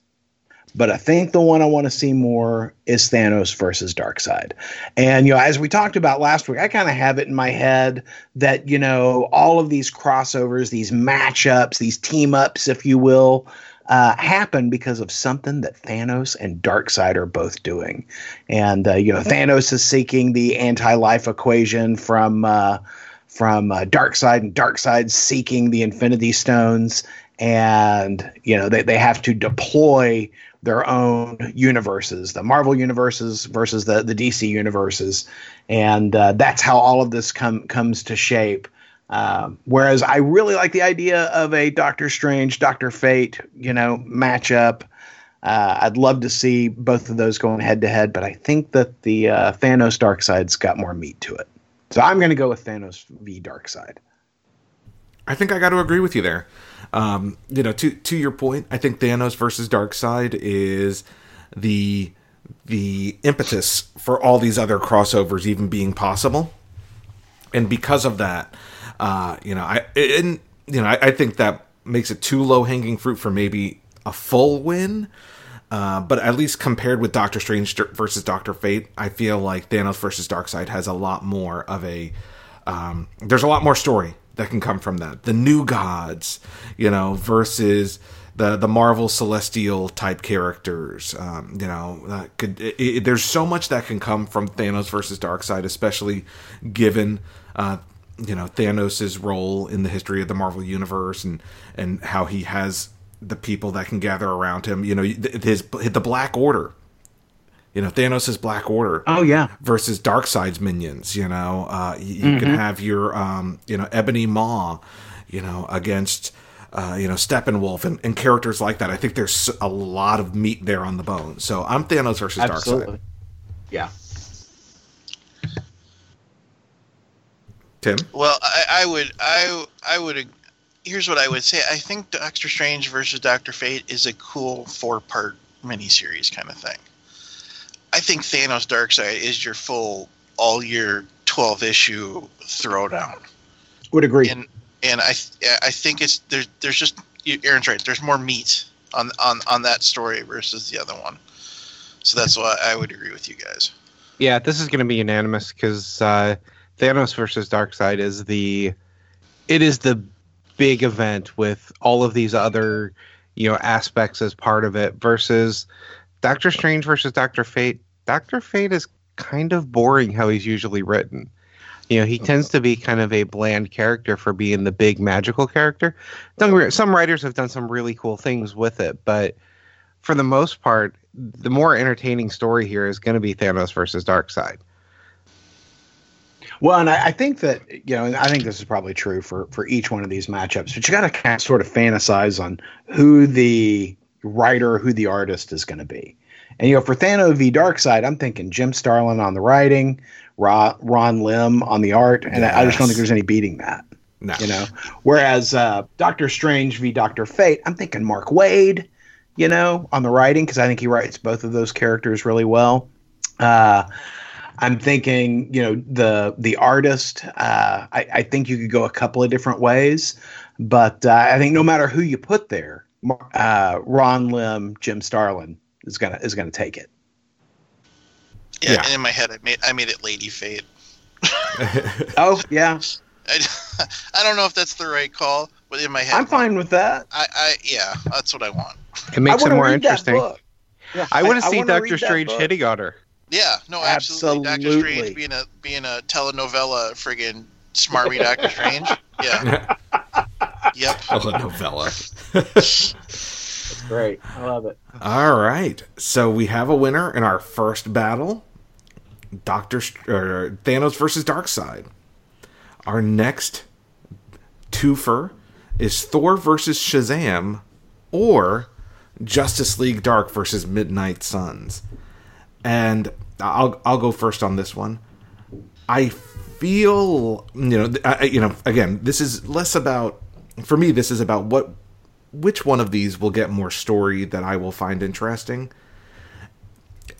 but I think the one I want to see more is Thanos versus Darkseid. And you know, as we talked about last week, I kind of have it in my head that you know all of these crossovers, these matchups, these team ups, if you will, uh, happen because of something that Thanos and Darkseid are both doing. And uh, you know, Thanos is seeking the anti-life equation from uh, from uh, Darkseid, and Darkseid seeking the Infinity Stones. And you know, they they have to deploy their own universes, the Marvel universes versus the the DC universes, and uh, that's how all of this come comes to shape. Um, whereas I really like the idea of a Doctor Strange, Doctor Fate, you know, matchup. Uh, I'd love to see both of those going head to head, but I think that the uh, Thanos Darkseid's got more meat to it. So I'm going to go with Thanos v Darkseid. I think I got to agree with you there. Um, you know, to to your point, I think Thanos versus Darkseid is the the impetus for all these other crossovers even being possible, and because of that, uh, you know, I and you know, I, I think that makes it too low hanging fruit for maybe a full win. Uh, but at least compared with Doctor Strange versus Doctor Fate, I feel like Thanos versus Darkseid has a lot more of a. Um, there's a lot more story that can come from that. The new gods, you know, versus the the Marvel celestial type characters. Um, you know, could it, it, there's so much that can come from Thanos versus Darkseid, especially given. Uh, you know Thanos' role in the history of the Marvel universe and and how he has the people that can gather around him. You know, his the Black Order. You know, Thanos' Black Order. Oh yeah. Versus Darkseid's minions. You know, uh, you, mm-hmm. can have your um, you know Ebony Maw. You know, against uh, you know Steppenwolf and, and characters like that. I think there's a lot of meat there on the bone. So I'm Thanos versus Darkseid. Yeah. Tim. Well, I, I would I I would here's what I would say. I think Doctor Strange versus Doctor Fate is a cool four part miniseries kind of thing. I think Thanos Darkseid is your full all year twelve issue throwdown. Would agree. And and I I think it's there's there's just Aaron's right. There's more meat on on on that story versus the other one. So that's why I would agree with you guys. Yeah, this is going to be unanimous because uh, Thanos versus Darkseid is the it is the big event with all of these other you know aspects as part of it versus Doctor Strange versus Doctor Fate. Doctor Fate is kind of boring how he's usually written. You know, he tends to be kind of a bland character for being the big magical character. Some writers have done some really cool things with it, but for the most part, the more entertaining story here is going to be Thanos versus Darkseid. Well, and I, I, think that you know, I think this is probably true for for each one of these matchups. But you got to kind of sort of fantasize on who the writer, who the artist is going to be. And you know, for Thanos v Darkseid, I'm thinking Jim Starlin on the writing, Ron, Ron Lim on the art, and yes. I, I just don't think there's any beating that. No. You know, whereas uh, Doctor Strange v Doctor Fate, I'm thinking Mark Waid, you know, on the writing because I think he writes both of those characters really well. Uh, I'm thinking, you know, the the artist. Uh, I, I, think you could go a couple of different ways, but uh, I think no matter who you put there, uh, Ron Lim, Jim Starlin is gonna is gonna take it. Yeah, yeah. in my head, I made I made it Lady Fate. [LAUGHS] oh yeah. [LAUGHS] I, I don't know if that's the right call, but in my head, I'm fine with that. I, I yeah, that's what I want. It makes it more interesting. Yeah, I want to see Doctor Strange hitting on her. Yeah, no, absolutely. absolutely. Doctor Strange being a being a telenovela friggin' smarmy Doctor Strange. Yeah. [LAUGHS] yep. Telenovela. That's great. I love it. All right. So we have a winner in our first battle. Doctor or Thanos versus Darkseid. Our next twofer is Thor versus Shazam or Justice League Dark versus Midnight Suns and I'll I'll go first on this one. I feel you know I, you know again this is less about for me this is about what which one of these will get more story that I will find interesting.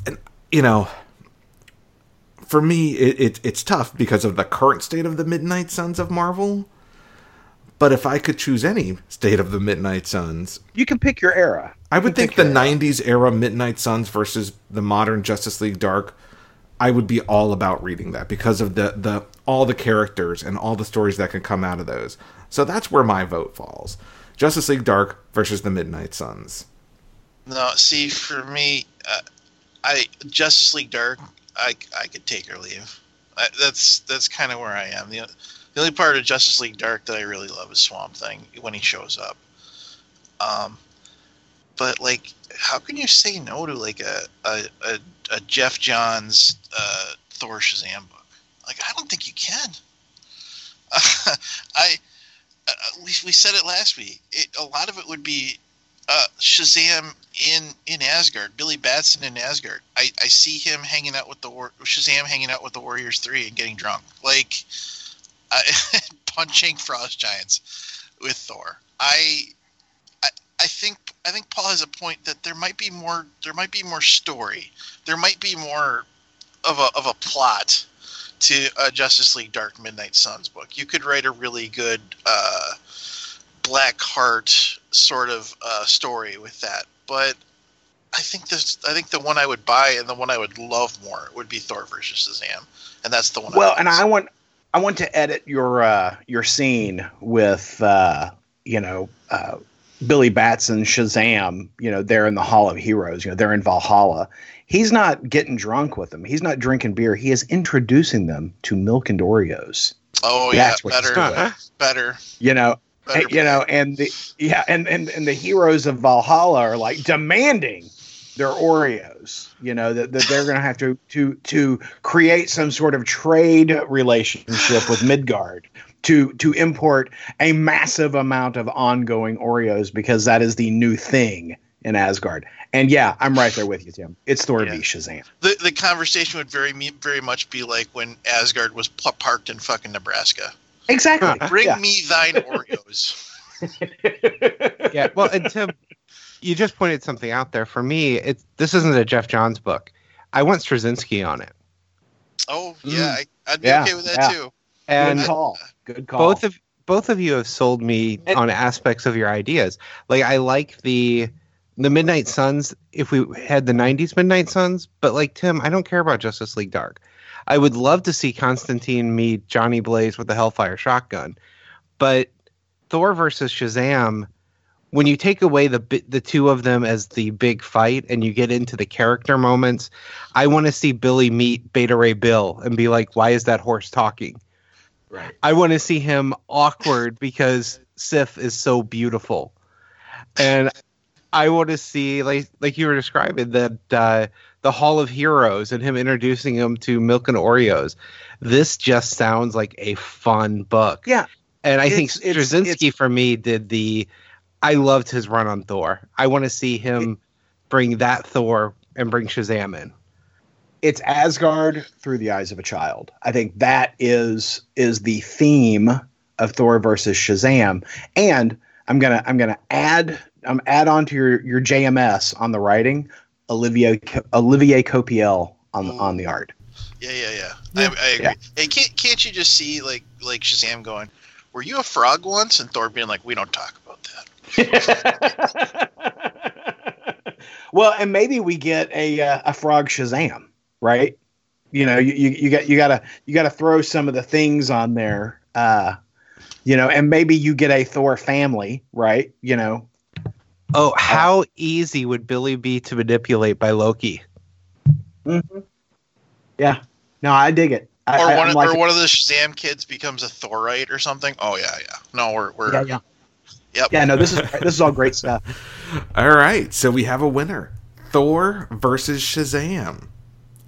And you know for me it, it it's tough because of the current state of the Midnight Suns of Marvel. But if I could choose any state of the Midnight Suns, you can pick your era. I would think the '90s era Midnight Suns versus the modern Justice League Dark. I would be all about reading that because of the the all the characters and all the stories that can come out of those. So that's where my vote falls. Justice League Dark versus the Midnight Suns. No, see, for me, uh, I Justice League Dark, I I could take or leave. I, that's that's kind of where I am. The the only part of Justice League Dark that I really love is Swamp Thing when he shows up. Um, but like, how can you say no to like a a, a, a Geoff Johns uh, Thor Shazam book? Like, I don't think you can. [LAUGHS] I uh, we we said it last week. It, a lot of it would be uh, Shazam in in Asgard, Billy Batson in Asgard. I, I see him hanging out with the War- Shazam hanging out with the Warriors Three and getting drunk. Like I, [LAUGHS] punching frost giants with Thor. I, I, I think I think Paul has a point that there might be more. There might be more story. There might be more of a of a plot to a Justice League Dark Midnight Suns book. You could write a really good uh, Blackheart sort of uh, story with that, but I think this. I think the one I would buy and the one I would love more would be Thor versus Shazam, and that's the one. Well, I and I want I want to edit your uh, your scene with uh, you know uh, Billy Batson Shazam. You know they're in the Hall of Heroes. You know they're in Valhalla. He's not getting drunk with them. He's not drinking beer. He is introducing them to milk and Oreos. Oh yeah, That's what he's better, doing. better, You know, better. you know, and the yeah, and, and and the heroes of Valhalla are like demanding their Oreos. You know that, that they're going to have to to to create some sort of trade relationship with Midgard to to import a massive amount of ongoing Oreos because that is the new thing in Asgard. And yeah, I'm right there with you, Tim. It's Thor Yeah. v Shazam. the the conversation would very very much be like when Asgard was pl- parked in fucking Nebraska. Exactly. Bring Yeah. me thine Oreos. [LAUGHS] yeah. Well, and Tim, you just pointed something out there. For me, it's this isn't a Geoff Johns book. I want Straczynski on it, Oh mm. yeah, I, I'd be Yeah, okay with that yeah. too. and Good call. Good call. both of both of you have sold me And- on aspects of your ideas. Like I like the the Midnight Suns if we had the 90s Midnight Suns, but like Tim, I don't care about Justice League Dark. I would love to see Constantine meet Johnny Blaze with the Hellfire shotgun. But Thor versus Shazam when you take away the the two of them as the big fight and you get into the character moments, I want to see Billy meet Beta Ray Bill and be like, "Why is that horse talking?" right. I want to see him awkward because Sif is so beautiful, and I want to see like like you were describing that uh, the Hall of Heroes and him introducing him to Milk and Oreos. This just sounds like a fun book. Yeah. and I think It's- it's- Straczynski for me did the. I loved his run on Thor. I want to see him bring that Thor and bring Shazam in. it's Asgard through the eyes of a child. I think that is is the theme of Thor versus Shazam. And I'm gonna I'm gonna add I'm add on to your your JMS on the writing, Olivier Olivier Coipel on the, on the art. Yeah, yeah, yeah. I, I agree. Yeah. Hey, can't can't you just see like like Shazam going, "Were you a frog once?" and Thor being like, "We don't talk about that." [LAUGHS] well, and maybe we get a uh, a frog Shazam, right? You know, you, you you got you gotta you gotta throw some of the things on there, uh, you know, and maybe you get a Thor family, right? You know, Oh, how easy would Billy be to manipulate by Loki? yeah. No, I dig it. I, Or I, one I'm of, like, or one of the Shazam kids becomes a Thorite or something. Oh yeah, yeah. No, we're we're yeah, yeah, Yep. yeah. No, this is this is all great [LAUGHS] stuff. All right, so we have a winner: Thor versus Shazam.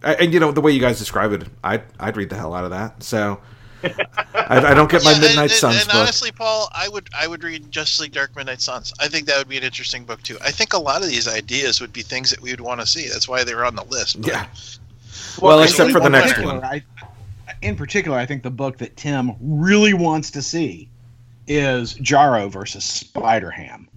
I- And you know the way you guys describe it, I'd I'd read the hell out of that. So I, I don't get my Yeah, Midnight and, Suns and, and book. honestly, Paul, I would I would read Justice League Dark Midnight Suns. I think that would be an interesting book too. I think a lot of these ideas would be things that we would want to see. That's why they were on the list. But yeah. Well, and except for the next one. I, in particular, I think the book that Tim really wants to see is Jarro versus Spider Ham.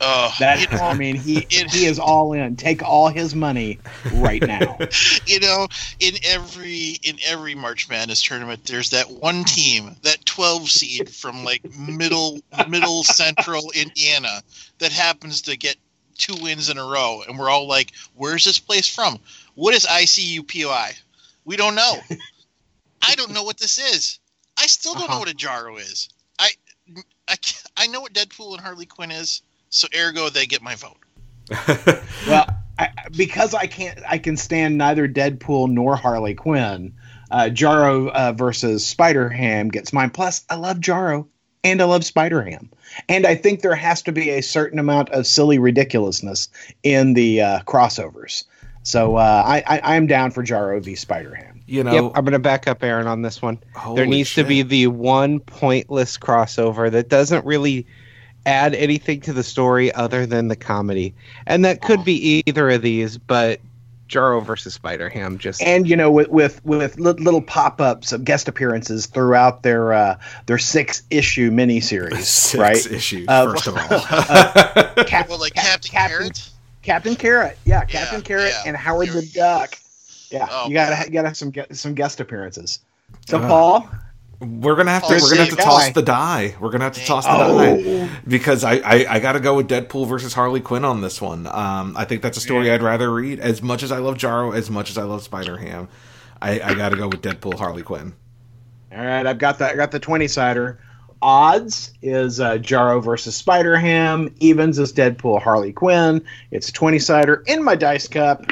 Oh, That you know, I mean, he it- he is all in. Take all his money right now. [LAUGHS] you know, in every in every March Madness tournament, there's that one team, that 12 seed from like middle middle central Indiana, that happens to get two wins in a row, and we're all like, "Where's this place from? What is ICUPOI? We don't know. I don't know what this is. I still don't know Uh-huh. what a Jarro is. I I know what Deadpool and Harley Quinn is, so ergo they get my vote. [LAUGHS] Well, I, because I can't, I can stand neither Deadpool nor Harley Quinn. Uh, Jarro uh, versus Spider Ham gets mine. Plus, I love Jarro and I love Spider Ham, and I think there has to be a certain amount of silly ridiculousness in the uh, crossovers. So uh, I, I, I'm down for Jarro v Spider Ham. You know, Yep, I'm going to back up Aaron on this one. holy there needs to be the one pointless crossover that doesn't really add anything to the story other than the comedy. And that could be either of these, but Jarro versus Spider Ham just and you know with with with little pop-ups of guest appearances throughout their uh, their six issue miniseries, [LAUGHS] Six right? issues, Uh, first of all. [LAUGHS] [LAUGHS] Cap- Well, like Cap- Captain Carrot. Captain Carrot, yeah, Captain Yeah, Carrot, yeah. and Howard the Duck. Yeah, Oh, you gotta man. you gotta have some gue- some guest appearances. So Uh, Paul, We're gonna have to. Oh, we're gonna have to see, toss guy. the die. We're gonna have to toss the Oh. die because I, I I gotta go with Deadpool versus Harley Quinn on this one. Um, I think that's a story I'd rather read. As much as I love Jarro, as much as I love Spider Ham, I, I gotta go with Deadpool Harley Quinn. all right, I've got the I got the twenty sider. Odds is uh, Jarro versus Spider Ham. Evens is Deadpool Harley Quinn. It's a twenty sider in my dice cup.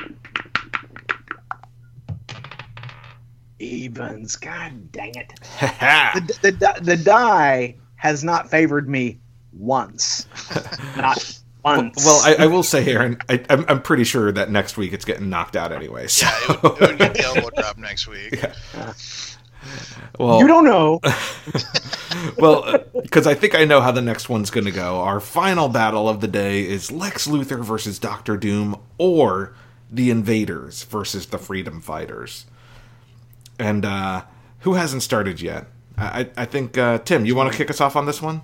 Evens, god dang it. [LAUGHS] the, the, the, the die has not favored me once. [LAUGHS] Not once. Well, I, I will say, Aaron, I, I'm, I'm pretty sure that next week it's getting knocked out anyway. So. Yeah, it would, it would get the elbow drop next week. [LAUGHS] Yeah. well, you don't know. well, uh, because I think I know how the next one's going to go. Our final battle of the day is Lex Luthor versus Doctor Doom, or the Invaders versus the Freedom Fighters. And uh, who hasn't started yet? I, I I think uh, Tim, you want to kick us off on this one?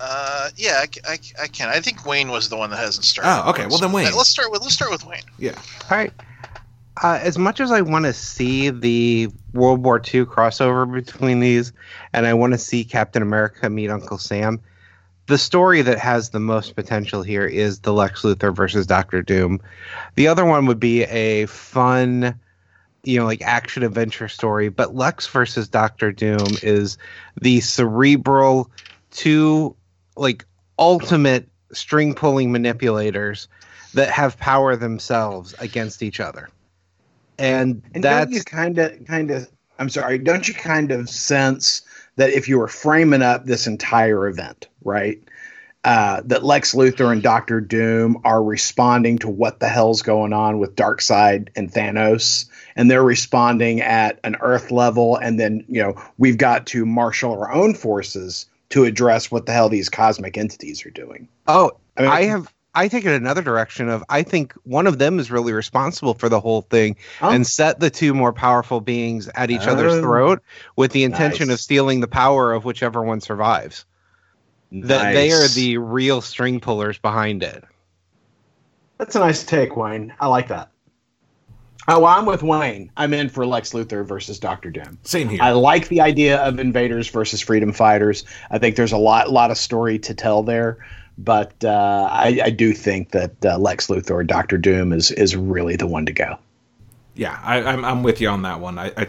Uh, yeah, I I can. I think Wayne was the one that hasn't started. Oh, okay. Well, then Wayne. Let's start with let's start with Wayne. Yeah. All right. Uh, as much as I want to see the World War II crossover between these, and I want to see Captain America meet Uncle Sam, the story that has the most potential here is the Lex Luthor versus Doctor Doom. The other one would be a fun, you know, like action adventure story, but Lex versus Doctor Doom is the cerebral, two like ultimate string pulling manipulators that have power themselves against each other. And, And that's kind of, kind of, I'm sorry, don't you kind of sense that if you were framing up this entire event, right, uh, that Lex Luthor and Doctor Doom are responding to what the hell's going on with Darkseid and Thanos, and they're responding at an Earth level, and then you know we've got to marshal our own forces to address what the hell these cosmic entities are doing. oh, I, mean, I have I take it another direction of I think one of them is really responsible for the whole thing Huh? and set the two more powerful beings at each other's Oh. throat with the intention Nice. of stealing the power of whichever one survives. That they are the real string pullers behind it. That's a nice take, Wayne. I like that. Oh, I'm with Wayne. I'm in for Lex Luthor versus Doctor Doom. Same here. I like the idea of invaders versus freedom fighters. I think there's a lot, lot of story to tell there, but uh, I, I do think that uh, Lex Luthor or Doctor Doom is is really the one to go. Yeah, I, I'm I'm with you on that one. I, I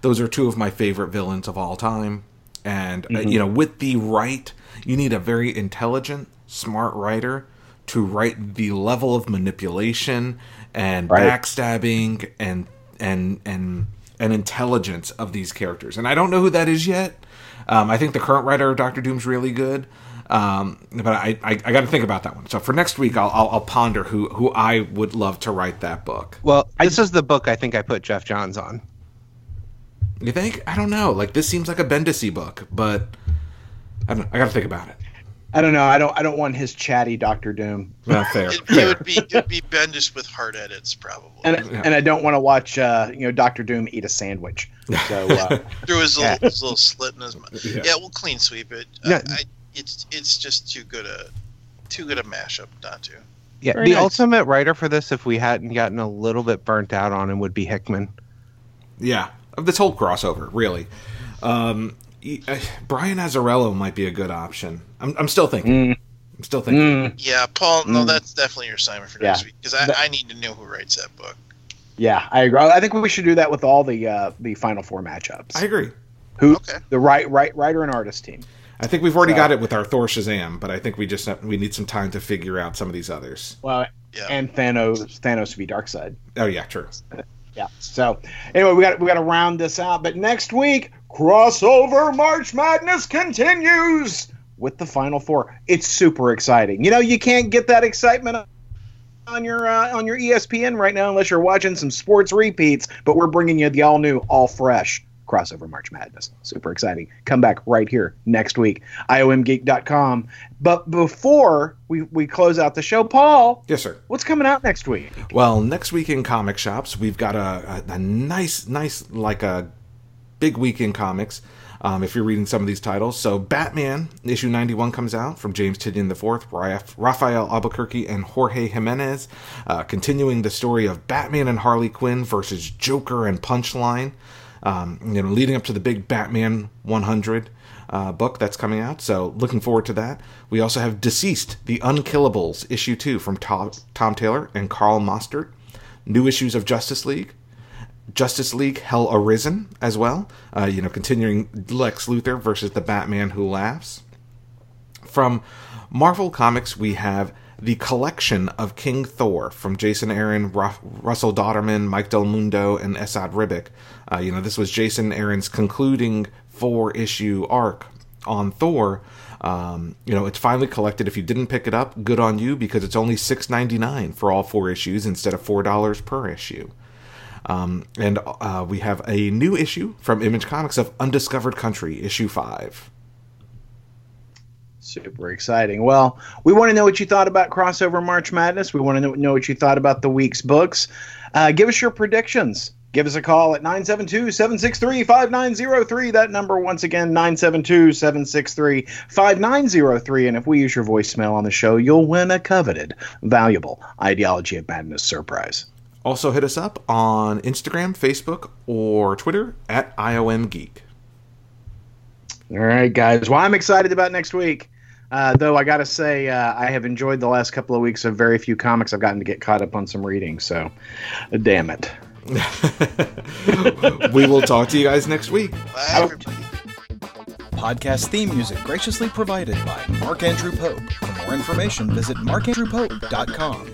those are two of my favorite villains of all time, and uh, you know, with the right, you need a very intelligent, smart writer to write the level of manipulation and Right. backstabbing and and and and intelligence of these characters. And I don't know who that is yet. Um, I think the current writer of Doctor Doom's really good. Um, but I, I, I got to think about that one. So for next week, I'll, I'll, I'll ponder who, who I would love to write that book. Well, this is the book I think I put Geoff Johns on. You think? I don't know. Like this seems like a Bendisi book, but I don't. I got to think about it. I don't know. I don't. I don't want his chatty Doctor Doom, Well, fair. It, it fair. would be it would be Bendis with hard edits probably. and Yeah. and I don't want to watch uh, you know Doctor Doom eat a sandwich. So uh, [LAUGHS] Through his little, Yeah. his little slit in his mouth. Yeah. Yeah. we'll clean sweep it. Yeah. I, I, it's it's just too good a too good a mashup not to. Yeah, Very the nice. ultimate writer for this, if we hadn't gotten a little bit burnt out on him, would be Hickman. Yeah, of this whole crossover, really. Um, uh, Brian Azzarello might be a good option. I'm, I'm still thinking. mm, I'm still thinking. mm, Yeah, Paul. No, Mm. that's definitely your assignment for next Yeah. week because I, That- I need to know who writes that book. yeah, I agree. I think we should do that with all the uh, the Final Four matchups. I agree. Who Okay. the right right writer and artist team. I think we've already So- got it with our Thor Shazam, but I think we just have, we need some time to figure out some of these others. Well, Yeah. and Thanos Thanos v Darkseid. Oh yeah, true. Yeah. So anyway, we got we got to round this out. But next week, crossover March Madness continues with the Final Four. It's super exciting. You know, you can't get that excitement on your uh, on your ESPN right now unless you're watching some sports repeats. But we're bringing you the all new, all fresh crossover March Madness. Super exciting. Come back right here next week. IOMgeek.com. But before we, we close out the show, Paul. Yes, sir. What's coming out next week? Well, next week in comic shops, we've got a, a, a nice, nice, like a big week in comics. Um, if you're reading some of these titles. So, Batman, issue 91 comes out from James Tynion IV, Rafael Albuquerque, and Jorge Jimenez, uh, continuing the story of Batman and Harley Quinn versus Joker and Punchline, um, you know, leading up to the big Batman 100. Uh, book that's coming out, so looking forward to that. We also have DCeased, The Unkillables, issue two from Tom, Tom Taylor and Carl Mostert. New issues of Justice League, Justice League Hell Arisen as well. Uh, you know, continuing Lex Luthor versus the Batman Who Laughs. From Marvel Comics, we have the collection of King Thor from Jason Aaron, Russell Dauterman, Mike Del Mundo, and Esad Ribic. Uh, you know, this was Jason Aaron's concluding four issue arc on Thor. Um, you know, it's finally collected. If you didn't pick it up, good on you because it's only six ninety nine for all four issues instead of four dollars per issue. Um, and uh, we have a new issue from Image Comics of Undiscovered Country, issue five. Super exciting. Well, we want to know what you thought about Crossover March Madness. We want to know what you thought about the week's books. Uh, give us your predictions. Give us a call at 972 763 5903. That number, once again, 972 763 5903. And if we use your voicemail on the show, you'll win a coveted, valuable Ideology of Madness surprise. Also, hit us up on Instagram, Facebook, or Twitter at IOM Geek. All right, guys. Well, I'm excited about next week. Uh, though I got to say, uh, I have enjoyed the last couple of weeks of very few comics. I've gotten to get caught up on some reading. So, uh, damn it. [LAUGHS] we will talk to you guys next week. Bye, Podcast theme music graciously provided by Mark Andrew Pope. For more information, visit markandrewpope.com.